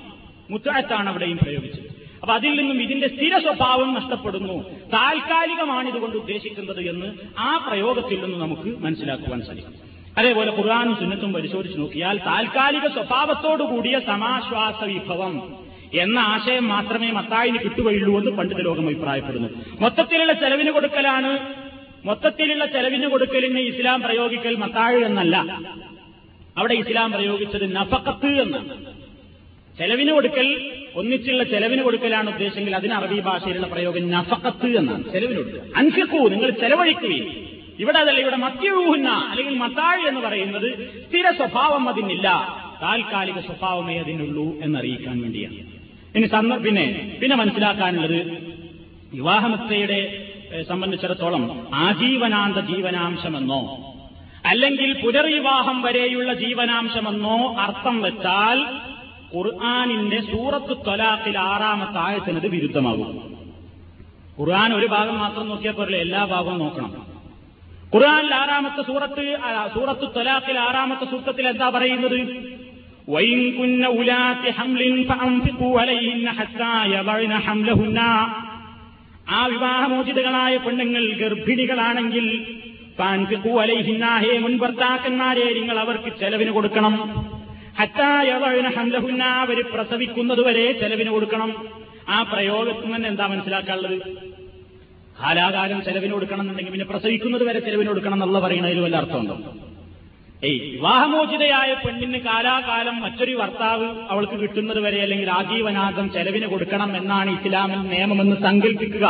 മുത്താഴ്ത്താണ് അവിടെയും പ്രയോഗിച്ചത്. അപ്പൊ അതിൽ നിന്നും ഇതിന്റെ സ്ഥിര സ്വഭാവം നഷ്ടപ്പെടുന്നു. താൽക്കാലികമാണ് ഇതുകൊണ്ട് ഉദ്ദേശിക്കുന്നത് എന്ന് ആ പ്രയോഗത്തിൽ നിന്ന് നമുക്ക് മനസ്സിലാക്കുവാൻ സാധിക്കും. അതേപോലെ ഖുർആാനും സുന്നത്തും പരിശോധിച്ച് നോക്കിയാൽ താൽക്കാലിക സ്വഭാവത്തോടു കൂടിയ സമാശ്വാസ വിഭവം എന്ന ആശയം മാത്രമേ മത്തായിന് കിട്ടുകയുള്ളൂ എന്ന് പണ്ഡിത ലോകം അഭിപ്രായപ്പെടുന്നു. മൊത്തത്തിലുള്ള ചെലവിന് കൊടുക്കലാണ്. മൊത്തത്തിലുള്ള ചെലവിന് കൊടുക്കലിന് ഇസ്ലാം പ്രയോഗിക്കൽ മത്താഴ് എന്നല്ല. അവിടെ ഇസ്ലാം പ്രയോഗിച്ചത് നഫക്കത്ത് എന്നാണ്. ചെലവിന് കൊടുക്കൽ ഒന്നിച്ചുള്ള ചെലവിന് കൊടുക്കലാണ് ഉദ്ദേശമെങ്കിൽ അതിന് അറബി ഭാഷയിലുള്ള പ്രയോഗം നഫക്കത്ത് എന്നാണ്. ചെലവിന് കൊടുക്കുക. നിങ്ങൾ ചെലവഴിക്കുകയും ഇവിടെ അതല്ല ഇവിടെ മത്യൂഹുന്ന അല്ലെങ്കിൽ മത്താഴ് എന്ന് പറയുന്നത് സ്ഥിര സ്വഭാവം അതിനില്ല. താൽക്കാലിക സ്വഭാവമേ അതിനുള്ളൂ എന്നറിയിക്കാൻ വേണ്ടിയാണ്. ഇനി പിന്നെ പിന്നെ മനസ്സിലാക്കാനുള്ളത് വിവാഹമത്തയുടെ സംബന്ധിച്ചിടത്തോളം ആജീവനാന്ത ജീവനാംശമെന്നോ അല്ലെങ്കിൽ പുനർവിവാഹം വരെയുള്ള ജീവനാംശമെന്നോ അർത്ഥം വെച്ചാൽ ഖുർആാനിന്റെ സൂറത്ത് തൊലാഖിൽ ആറാമത്തെ ആയത്തിനത് വിരുദ്ധമാകും. ഖുർആൻ ഒരു ഭാഗം മാത്രം നോക്കിയാൽ പോരല്ല? എല്ലാ ഭാഗവും നോക്കണം. ഖുർആാനിൽ ആറാമത്തെ സൂറത്ത് സൂറത്ത് തൊലാഖിൽ ആറാമത്തെ സൂക്തത്തിൽ എന്താ പറയുന്നത്? ആ വിവാഹമോചിതകളായ പെണ്ണുങ്ങൾ ഗർഭിണികളാണെങ്കിൽ പാൻപിക്കൂ അലൈഹിന്നാഹേ മുൻഭർത്താക്കന്മാരെ നിങ്ങൾ അവർക്ക് ചെലവിന് കൊടുക്കണം. ഹത്തായവഴന ഹംലഹുന്ന അവർ പ്രസവിക്കുന്നതുവരെ ചെലവിന് കൊടുക്കണം. ആ പ്രയോഗത്തിൽ നിന്ന് എന്താ മനസ്സിലാക്കാനുള്ളത്? കാലാകാലം ചെലവിന് കൊടുക്കണം എന്നുണ്ടെങ്കിൽ പിന്നെ പ്രസവിക്കുന്നത് വരെ ചെലവിന് കൊടുക്കണം എന്നുള്ള പറയുന്നതിൽ വല്ല അർത്ഥമുണ്ടോ? ഏയ് വിവാഹമോചിതയായ പെണ്ണിന് കാലാകാലം മറ്റൊരു ഭർത്താവ് അവൾക്ക് കിട്ടുന്നത് വരെ അല്ലെങ്കിൽ ആജീവനാഥം ചെലവിന് കൊടുക്കണം എന്നാണ് ഇസ്ലാമിൽ നിയമമെന്ന് സങ്കല്പിക്കുക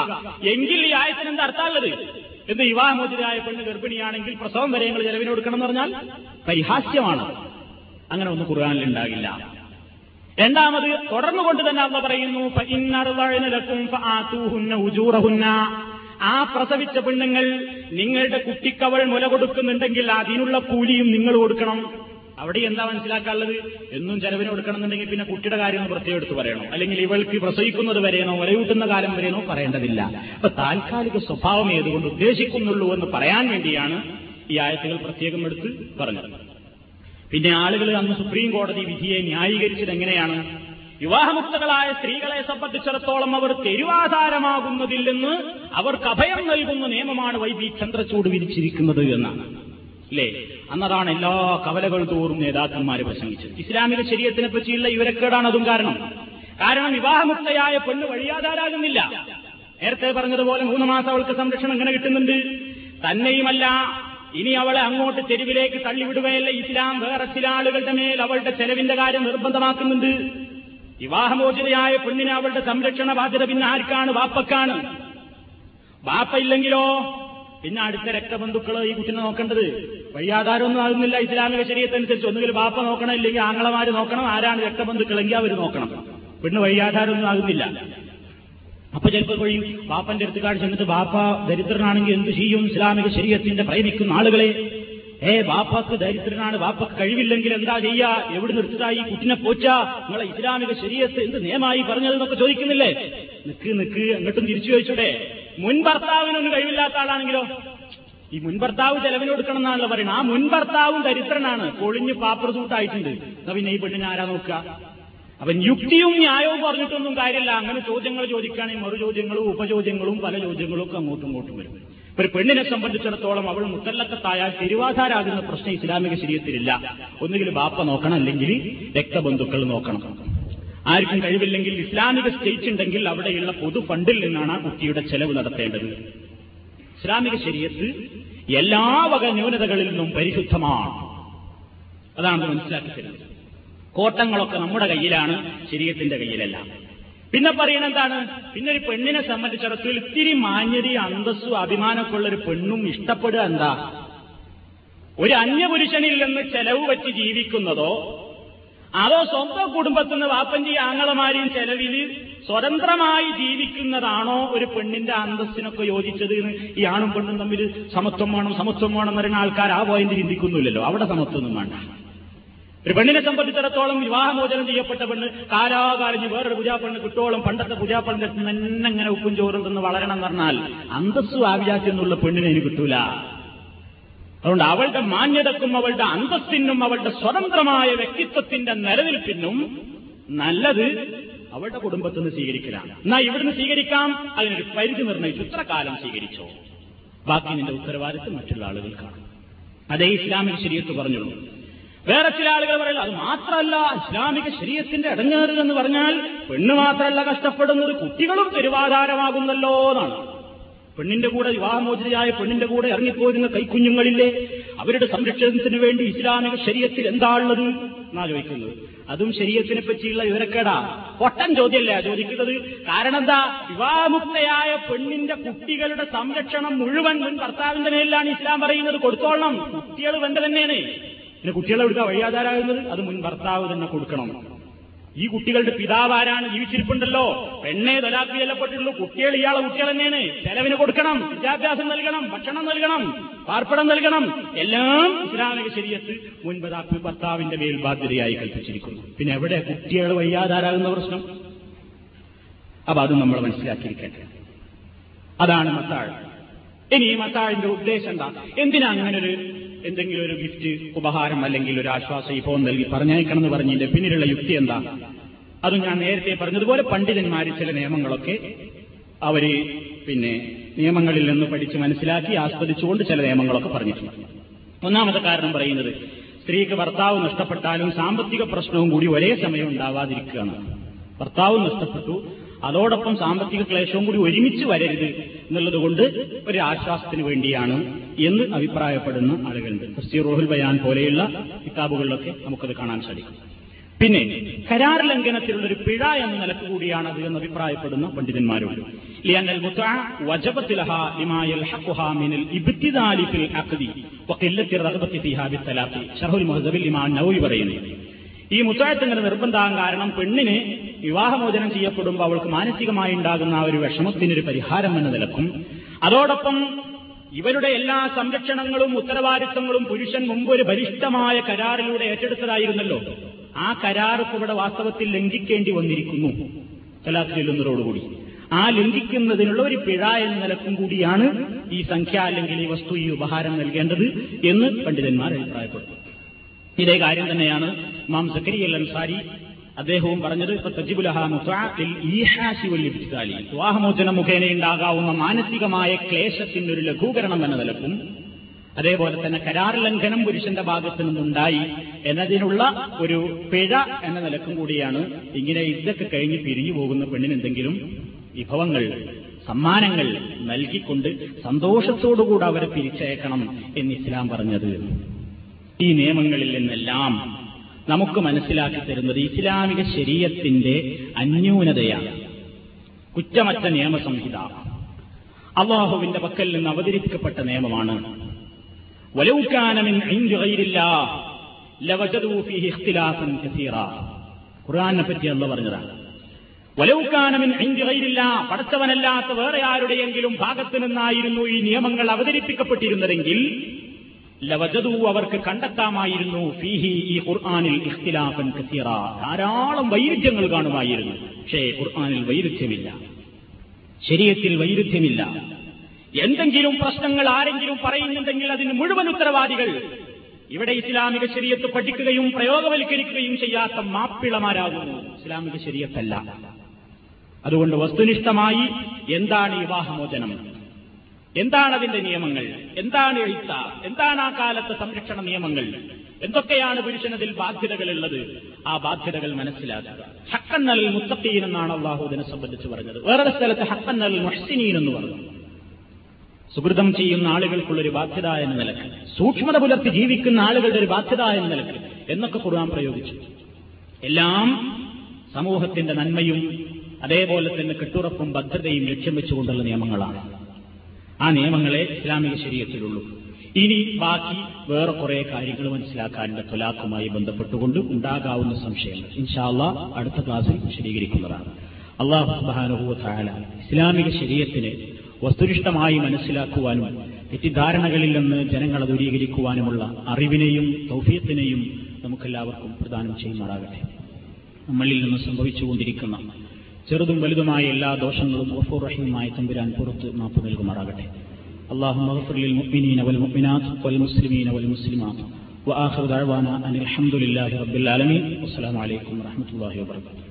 എങ്കിൽ ഈ ആയത്തിന് എന്താ അർത്ഥമുള്ളത്? എന്ത് വിവാഹമോചിതയായ പെണ്ണ് ഗർഭിണിയാണെങ്കിൽ പ്രസവം വരെ നിങ്ങൾ ചെലവിന് കൊടുക്കണം എന്ന് പറഞ്ഞാൽ പരിഹാസ്യമാണ്. അങ്ങനെ ഒന്നും ഖുർആാനിൽ ഉണ്ടാകില്ല. രണ്ടാമത് തുടർന്നുകൊണ്ട് തന്നെ അള്ള പറയുന്നു ആ പ്രസവിച്ച പെണ്ണുങ്ങൾ നിങ്ങളുടെ കുട്ടിക്കവൾ മുല കൊടുക്കുന്നുണ്ടെങ്കിൽ അതിനുള്ള കൂലിയും നിങ്ങൾ കൊടുക്കണം. അവിടെ എന്താ മനസ്സിലാക്കാനുള്ളത്? എന്നും ചെലവിന് കൊടുക്കണമെന്നുണ്ടെങ്കിൽ പിന്നെ കുട്ടിയുടെ കാര്യം പ്രത്യേകം എടുത്ത് പറയണം. അല്ലെങ്കിൽ ഇവൾക്ക് പ്രസവിക്കുന്നത് വരെയാണോ മുലയൂട്ടുന്ന കാലം വരെയാണോ പറയേണ്ടതില്ല. അപ്പൊ താൽക്കാലിക സ്വഭാവം ഏതുകൊണ്ട് ഉദ്ദേശിക്കുന്നുള്ളൂ എന്ന് പറയാൻ വേണ്ടിയാണ് ഈ ആയത്തുകൾ പ്രത്യേകം എടുത്ത് പറഞ്ഞത്. പിന്നെ ആളുകൾ അന്ന് സുപ്രീം കോടതി വിധിയെ ന്യായീകരിച്ചത് എങ്ങനെയാണ്? വിവാഹമുക്തകളായ സ്ത്രീകളെ സംബന്ധിച്ചിടത്തോളം അവർ തെരുവാധാരമാകുന്നതില്ലെന്ന് അവർക്ക് അഭയം നൽകുന്ന നിയമമാണ് വൈ വൈബി ചന്ദ്രചൂട് വിരിച്ചിരിക്കുന്നത് എന്നാണ്. അല്ലേ? അന്നതാണ് എല്ലാ കവലകൾ തോറും നേതാക്കന്മാർ പ്രസംഗിച്ചത്. ഇസ്ലാമിക ശരീരത്തിനെ പറ്റിയുള്ള ഇവരക്കേടാണ് അതും കാരണം. കാരണം വിവാഹമുക്തയായ പെണ്ണ് വഴിയാധാരാകുന്നില്ല. നേരത്തെ പറഞ്ഞതുപോലെ മൂന്ന് മാസം അവൾക്ക് സംരക്ഷണം എങ്ങനെ കിട്ടുന്നുണ്ട്? തന്നെയുമല്ല ഇനി അവളെ അങ്ങോട്ട് തെരുവിലേക്ക് തള്ളിവിടുകയല്ല ഇസ്ലാം. വേറെ ചില ആളുകളുടെ മേൽ അവളുടെ ചെലവിന്റെ കാര്യം നിർബന്ധമാക്കുന്നുണ്ട്. വിവാഹമോചിതയായ പെണ്ണിനെ അവളുടെ സംരക്ഷണ ബാധ്യത പിന്നെ ആർക്കാണ്? വാപ്പക്കാണ്. വാപ്പ ഇല്ലെങ്കിലോ? പിന്നെ അടുത്ത രക്തബന്ധുക്കൾ ഈ കുട്ടിനെ നോക്കേണ്ടത്. വഴിയാധാരമൊന്നും ആകുന്നില്ല ഇസ്ലാമിക ശരീരത്തിനനുസരിച്ച്. ഒന്നുകിൽ വാപ്പ നോക്കണം ഇല്ലെങ്കിൽ ആങ്ങളമാര് നോക്കണം. ആരാണ് രക്തബന്ധുക്കളെങ്കിൽ അവർ നോക്കണം. പെണ്ണ് വഴിയാധാരമൊന്നും ആകുന്നില്ല. അപ്പൊ ചിലപ്പോൾ പോയി ബാപ്പന്റെ അടുത്ത് കാണിച്ചു ചെന്നിട്ട് ബാപ്പ ദരിദ്രനാണെങ്കിൽ എന്ത് ചെയ്യും? ഇസ്ലാമിക ശരീരത്തിന്റെ പ്രേമിക്കുന്ന ആളുകളെ. ഏ ബാപ്പക്ക് ദരിദ്രനാണ് ബാപ്പക്ക് കഴിവില്ലെങ്കിൽ എന്താ ചെയ്യാ? എവിടെ നിർത്തിട്ടായി കുട്ടിനെ പോച്ച നിങ്ങളെ ഇസ്ലാമിക ശരീരത്ത് എന്ത് നിയമമായി പറഞ്ഞതെന്നൊക്കെ ചോദിക്കുന്നില്ലേ? നിക്ക് നിക്ക് അങ്ങോട്ടും തിരിച്ചു ചോദിച്ചൂടെ. മുൻ ഭർത്താവിനൊന്നും കഴിവില്ലാത്ത ആളാണെങ്കിലോ? ഈ മുൻ ഭർത്താവ് ചെലവിന് കൊടുക്കണം എന്നാണല്ലോ പറയുന്നത്. ആ മുൻ ഭർത്താവും ദരിദ്രനാണ്. പൊളിഞ്ഞ് പാപ്രസൂട്ടായിട്ടുണ്ട് എന്നാ പിന്നെ ഈ പെണ്ണിനെ ആരാ നോക്കുക? അവൻ യുക്തിയും ന്യായവും പറഞ്ഞിട്ടൊന്നും കാര്യമില്ല. അങ്ങനെ ചോദ്യങ്ങൾ ചോദിക്കുകയാണെങ്കിൽ മറു ചോദ്യങ്ങളും ഉപചോദ്യങ്ങളും പല ചോദ്യങ്ങളും ഒക്കെ അങ്ങോട്ടും ഇങ്ങോട്ടും വരും. ഒരു പെണ്ണിനെ സംബന്ധിച്ചിടത്തോളം അവൾ മുത്തല്ലക്കത്തായാൽ തിരുവാധാരാകുന്ന പ്രശ്നം ഇസ്ലാമിക ശരീരത്തിലില്ല. ഒന്നുകിൽ ബാപ്പ നോക്കണം അല്ലെങ്കിൽ രക്തബന്ധുക്കൾ നോക്കണം. ആർക്കും കഴിവില്ലെങ്കിൽ ഇസ്ലാമിക സ്റ്റേറ്റ് ഉണ്ടെങ്കിൽ അവിടെയുള്ള പൊതു ഫണ്ടിൽ നിന്നാണ് ആ കുട്ടിയുടെ ചെലവ് നടത്തേണ്ടത്. ഇസ്ലാമിക ശരീരത്ത് എല്ലാ വക ന്യൂനതകളിൽ നിന്നും പരിശുദ്ധമാണ്. അതാണ് മനസ്സിലാക്കി തരുന്നത്. കോട്ടങ്ങളൊക്കെ നമ്മുടെ കയ്യിലാണ് ശരീരത്തിന്റെ കയ്യിലല്ല. പിന്നെ പറയണ എന്താണ്? പിന്നെ ഒരു പെണ്ണിനെ സംബന്ധിച്ചിടത്തോളം ഇത്തിരി മാന്യതി അന്തസ്സും അഭിമാനമൊക്കെ ഉള്ള ഒരു പെണ്ണും ഇഷ്ടപ്പെടുക എന്താ? ഒരു അന്യപുരുഷനിൽ നിന്ന് ചെലവ് വെച്ച് ജീവിക്കുന്നതോ അതോ സ്വന്തം കുടുംബത്തിൽ നിന്ന് വാപ്പഞ്ചി ആങ്ങളമാരെയും ചെലവിൽ സ്വതന്ത്രമായി ജീവിക്കുന്നതാണോ ഒരു പെണ്ണിന്റെ അന്തസ്സിനൊക്കെ യോജിച്ചത് എന്ന് ഈ ആണും പെണ്ണും തമ്മിൽ സമത്വം വേണം സമത്വം വേണം എന്ന് പറയുന്ന ആൾക്കാർ ആ പോയിന്റ് ചിന്തിക്കുന്നില്ലല്ലോ അവിടെ സമത്വമൊന്നും വേണ്ട. ഒരു പെണ്ണിനെ സംബന്ധിച്ചിടത്തോളം വിവാഹമോചനം ചെയ്യപ്പെട്ട പെണ്ണ് കാലാകാലിഞ്ഞ് വേറൊരു പൂജാപ്പെണ്ണ് കിട്ടോളം. പണ്ടത്തെ പൂജാപ്പെണ്ണിന്റെ തന്നെ എങ്ങനെ ഉപ്പും ചോറും തിന്ന് വളരണം എന്ന് പറഞ്ഞാൽ അന്തസ്സു ആവിചാറ്റെന്നുള്ള പെണ്ണിനെ എനിക്ക് കിട്ടൂല. അതുകൊണ്ട് അവളുടെ മാന്യതക്കും അവളുടെ അന്തസ്സിനും അവളുടെ സ്വതന്ത്രമായ വ്യക്തിത്വത്തിന്റെ നിലനിൽപ്പിനും നല്ലത് അവളുടെ കുടുംബത്തിൽ നിന്ന് സ്വീകരിക്കലാണ്. എന്നാ ഇവിടുന്ന് സ്വീകരിക്കാം. അതിനൊരു പരിധി നിർണയിച്ചു. ഇത്ര കാലം സ്വീകരിച്ചോ? ബാക്കി നിന്റെ ഉത്തരവാദിത്വം മറ്റുള്ള ആളുകൾക്കാണ്. അതേ ഇസ്ലാമിക ശരീരത്ത് പറഞ്ഞുള്ളൂ. വേറെ ചില ആളുകൾ പറയുന്നത് അത് മാത്രമല്ല ഇസ്ലാമിക ശരീരത്തിന്റെ ഇടങ്ങേറ് എന്ന് പറഞ്ഞാൽ പെണ്ണ് മാത്രമല്ല കഷ്ടപ്പെടുന്നത് കുട്ടികളും തെരുവാധാരമാകുന്നല്ലോ എന്നാണ്. പെണ്ണിന്റെ കൂടെ വിവാഹമോചിതയായ പെണ്ണിന്റെ കൂടെ ഇറങ്ങിപ്പോരുന്ന കൈക്കുഞ്ഞുങ്ങളില്ലേ അവരുടെ സംരക്ഷണത്തിന് വേണ്ടി ഇസ്ലാമിക ശരീരത്തിൽ എന്താ ഉള്ളത് എന്നാ ചോദിക്കുന്നത്? അതും ശരീരത്തിനെ പറ്റിയുള്ള വിവരക്കേടാ. പൊട്ടൻ ചോദ്യമല്ല ചോദിക്കുന്നത്? കാരണം എന്താ വിവാഹമുക്തയായ പെണ്ണിന്റെ കുട്ടികളുടെ സംരക്ഷണം മുഴുവൻ മുൻ ഭർത്താവിന്റെ മേലിലാണ് ഇസ്ലാം പറയുന്നത്. കൊടുത്തോളണം. കുട്ടികൾ വേണ്ട തന്നെയാണ്. പിന്നെ കുട്ടികളെ എടുക്കാൻ വഴിയാധാരാകുന്നത് അത് മുൻ ഭർത്താവ് തന്നെ കൊടുക്കണം. ഈ കുട്ടികളുടെ പിതാവ് ആരാണ് ജീവിച്ചിരിപ്പുണ്ടല്ലോ. പെണ്ണെ തലാക്ക് ചെല്ലപ്പെട്ടിട്ടുള്ളൂ കുട്ടികൾ ഇയാളെ കുട്ടികൾ തന്നെയാണ്. ചെലവിന് കൊടുക്കണം. വിദ്യാഭ്യാസം നൽകണം. ഭക്ഷണം നൽകണം. പാർപ്പിടം നൽകണം. എല്ലാം ഇസ്ലാമിക ശരീരത്ത് മുൻപതാക്ക് ഭർത്താവിന്റെ മേൽ ബാധ്യതയായി കൽപ്പിച്ചിരിക്കുന്നു. പിന്നെ എവിടെ കുട്ടികൾ വയ്യാതാരാകുന്ന പ്രശ്നം? അപ്പൊ അത് നമ്മൾ മനസ്സിലാക്കിയിരിക്കട്ടെ അതാണ് മത്താഴ്. ഇനി ഈ മത്താഴിന്റെ ഉദ്ദേശം എന്താ? എന്തിനാ അങ്ങനൊരു എന്തെങ്കിലും ഒരു ഗിഫ്റ്റ് ഉപഹാരം അല്ലെങ്കിൽ ഒരു ആശ്വാസ വിഭവം നൽകി പറഞ്ഞയക്കണം എന്ന് പറഞ്ഞതിന്റെ പിന്നിലുള്ള യുക്തി എന്താ? അത് ഞാൻ നേരത്തെ പറഞ്ഞതുപോലെ പണ്ഡിതന്മാർ ചില നിയമങ്ങളൊക്കെ അവർ പിന്നെ നിയമങ്ങളിൽ നിന്ന് പഠിച്ച് മനസ്സിലാക്കി ആസ്വദിച്ചുകൊണ്ട് ചില നിയമങ്ങളൊക്കെ പറഞ്ഞിട്ടുണ്ട്. ഒന്നാമത്തെ കാരണം പറയുന്നത് സ്ത്രീക്ക് ഭർത്താവ് നഷ്ടപ്പെട്ടാലും സാമ്പത്തിക പ്രശ്നവും കൂടി ഒരേ സമയം ഉണ്ടാവാതിരിക്കുകയാണ് ഭർത്താവ് നഷ്ടപ്പെട്ടു അതോടൊപ്പം സാമ്പത്തിക ക്ലേശവും കൂടി ഒരുമിച്ച് വരരുത് എന്നുള്ളത് കൊണ്ട് ഒരു ആശ്വാസത്തിന് വേണ്ടിയാണ് എന്ന് അഭിപ്രായപ്പെടുന്ന ആളുകളുണ്ട്. തഫ്സീർ റോഹുൽ ബയാൻ പോലെയുള്ള കിതാബുകളിലൊക്കെ നമുക്കത് കാണാൻ സാധിക്കും. പിന്നെ കരാർ ലംഘനത്തിലുള്ള ഒരു പിഴ എന്ന നിലയ്ക്ക് കൂടിയാണത് എന്ന് അഭിപ്രായപ്പെടുന്ന പണ്ഡിതന്മാരുണ്ട്. പറയുന്നു. ഈ മുത്താഴത്ത് ഇങ്ങനെ നിർബന്ധമാകാൻ കാരണം പെണ്ണിന് വിവാഹമോചനം ചെയ്യപ്പെടുമ്പോൾ അവൾക്ക് മാനസികമായി ഉണ്ടാകുന്ന ഒരു വിഷമത്തിനൊരു പരിഹാരം എന്ന നിലക്കും അതോടൊപ്പം ഇവരുടെ എല്ലാ സംരക്ഷണങ്ങളും ഉത്തരവാദിത്തങ്ങളും പുരുഷൻ മുമ്പ് ഒരു ബലിഷ്ഠമായ കരാറിലൂടെ ഏറ്റെടുത്തതായിരുന്നല്ലോ. ആ കരാർ ഇവിടെ വാസ്തവത്തിൽ ലംഘിക്കേണ്ടി വന്നിരിക്കുന്നു. തലാഖ് ആ ലംഘിക്കുന്നതിനുള്ള ഒരു പിഴ എന്ന നിലക്കും കൂടിയാണ് ഈ സംഖ്യ അല്ലെങ്കിൽ ഈ വസ്തു ഈ ഉപഹാരം നൽകേണ്ടത് എന്ന് പണ്ഡിതന്മാർ അഭിപ്രായപ്പെട്ടു. ഇതേ കാര്യം തന്നെയാണ് മാം സക്കരി അൽ അൻസാരി അദ്ദേഹവും പറഞ്ഞത് വിവാഹമോചനം മുഖേന ഉണ്ടാകാവുന്ന മാനസികമായ ക്ലേശത്തിനൊരു ലഘൂകരണം എന്ന നിലക്കും അതേപോലെ തന്നെ കരാർ ലംഘനം പുരുഷന്റെ ഭാഗത്തു നിന്നുണ്ടായി എന്നതിനുള്ള ഒരു പിഴ എന്ന നിലക്കും കൂടിയാണ് ഇങ്ങനെ ഇതൊക്കെ കഴിഞ്ഞ് പിരിഞ്ഞു പോകുന്ന പെണ്ണിന് എന്തെങ്കിലും വിഭവങ്ങൾ സമ്മാനങ്ങൾ നൽകിക്കൊണ്ട് സന്തോഷത്തോടുകൂടെ അവരെ പിരിച്ചയക്കണം എന്ന് ഇസ്ലാം പറഞ്ഞത്. ഈ നിയമങ്ങളിൽ നിന്നെല്ലാം നമുക്ക് മനസ്സിലാക്കി തരുന്നത് ഇസ്ലാമിക ശരീരത്തിന്റെ അന്യൂനതയാണ്. കുറ്റമറ്റ നിയമസംഹിത. അള്ളാഹുവിന്റെ പക്കൽ നിന്ന് അവതരിപ്പിക്കപ്പെട്ട നിയമമാണ്. വലൗക്കാനമിൻ പറഞ്ഞതാണ്. വലൗക്കാനമിൻ ഐന്തികയിലില്ല പടച്ചവനല്ലാത്ത വേറെ ആരുടെയെങ്കിലും ഭാഗത്തു നിന്നായിരുന്നു ഈ നിയമങ്ങൾ അവതരിപ്പിക്കപ്പെട്ടിരുന്നതെങ്കിൽ ലവജതു അവർക്ക് കണ്ടെത്താമായിരുന്നു. ഫീഹി ഈ ഖുർആാനിൽ ഇഖ്തിലാഫൻ കസീറ. ധാരാളം വൈരുദ്ധ്യങ്ങൾ കാണുമായിരുന്നു. പക്ഷേ ഖുർആാനിൽ വൈരുദ്ധ്യമില്ല. ശരീരത്തിൽ വൈരുദ്ധ്യമില്ല. എന്തെങ്കിലും പ്രശ്നങ്ങൾ ആരെങ്കിലും പറയുന്നുണ്ടെങ്കിൽ അതിന് മുഴുവൻ ഉത്തരവാദികൾ. ഇവിടെ ഇസ്ലാമിക ശരീരത്ത് പഠിക്കുകയും പ്രയോഗവൽക്കരിക്കുകയും ചെയ്യാത്ത മാപ്പിളമാരാകുന്നു. ഇസ്ലാമിക ശരീരത്തല്ല. അതുകൊണ്ട് വസ്തുനിഷ്ഠമായി എന്താണ് വിവാഹമോചനം? എന്താണ് അതിന്റെ നിയമങ്ങൾ? എന്താണ് എഴുത്ത? എന്താണ് ആ കാലത്തെ സംരക്ഷണ നിയമങ്ങൾ? എന്തൊക്കെയാണ് പുരുഷനതിൽ ബാധ്യതകളുള്ളത്? ആ ബാധ്യതകൾ മനസ്സിലാക്കുക. ഹക്കന്നൽ മുത്തീൻ എന്നാണ് അള്ളാഹു ഇതിനെ സംബന്ധിച്ച് പറഞ്ഞത്. വേറൊരു സ്ഥലത്ത് ഹക്കന്നൽ മുഹ്സിനീൻ എന്ന് പറഞ്ഞു. സുഹൃതം ചെയ്യുന്ന ആളുകൾക്കുള്ളൊരു ബാധ്യത എന്ന നിലയ്ക്ക് സൂക്ഷ്മത പുലർത്തി ജീവിക്കുന്ന ആളുകളുടെ ഒരു ബാധ്യത എന്ന നിലയ്ക്ക് എന്നൊക്കെ ഖുർആൻ പ്രയോഗിച്ചു. എല്ലാം സമൂഹത്തിന്റെ നന്മയും അതേപോലെ തന്നെ കെട്ടുറപ്പും ഭദ്രതയും ലക്ഷ്യം വെച്ചുകൊണ്ടുള്ള നിയമങ്ങളാണ്. ആ നിയമങ്ങളെ ഇസ്ലാമിക ശരീരത്തിലുള്ളൂ. ഇനി ബാക്കി വേറെ കുറെ കാര്യങ്ങൾ മനസ്സിലാക്കാനുള്ള തൊലാഖുമായി ബന്ധപ്പെട്ടുകൊണ്ട് ഉണ്ടാകാവുന്ന സംശയങ്ങൾ ഇൻഷാല്ല അടുത്ത ക്ലാസ്സിൽ വിശദീകരിക്കുന്നതാണ്. അള്ളാഹു സുബാനുഭൂത്തായ ഇസ്ലാമിക ശരീരത്തിന് വസ്തുനിഷ്ഠമായി മനസ്സിലാക്കുവാനും തെറ്റിദ്ധാരണകളിൽ നിന്ന് ജനങ്ങളെ ദൂരീകരിക്കുവാനുമുള്ള അറിവിനെയും തൗഫീത്തിനെയും നമുക്കെല്ലാവർക്കും പ്രദാനം ചെയ്യുമാറാകട്ടെ. നമ്മളിൽ നിന്ന് സംഭവിച്ചുകൊണ്ടിരിക്കുന്ന ചെറുതും വലുതുമായ എല്ലാ ദോഷങ്ങളും ഗഫൂർ റഹീമായ തമ്പുരാൻ പുറത്ത് മാപ്പ് നൽകുമാറാകട്ടെ اللهم اغفر للمؤمنين والمؤمنات والمسلمين والمسلمات وآخر دعوانا أن الحمد لله رب العالمين والسلام عليكم ورحمة الله وبركاته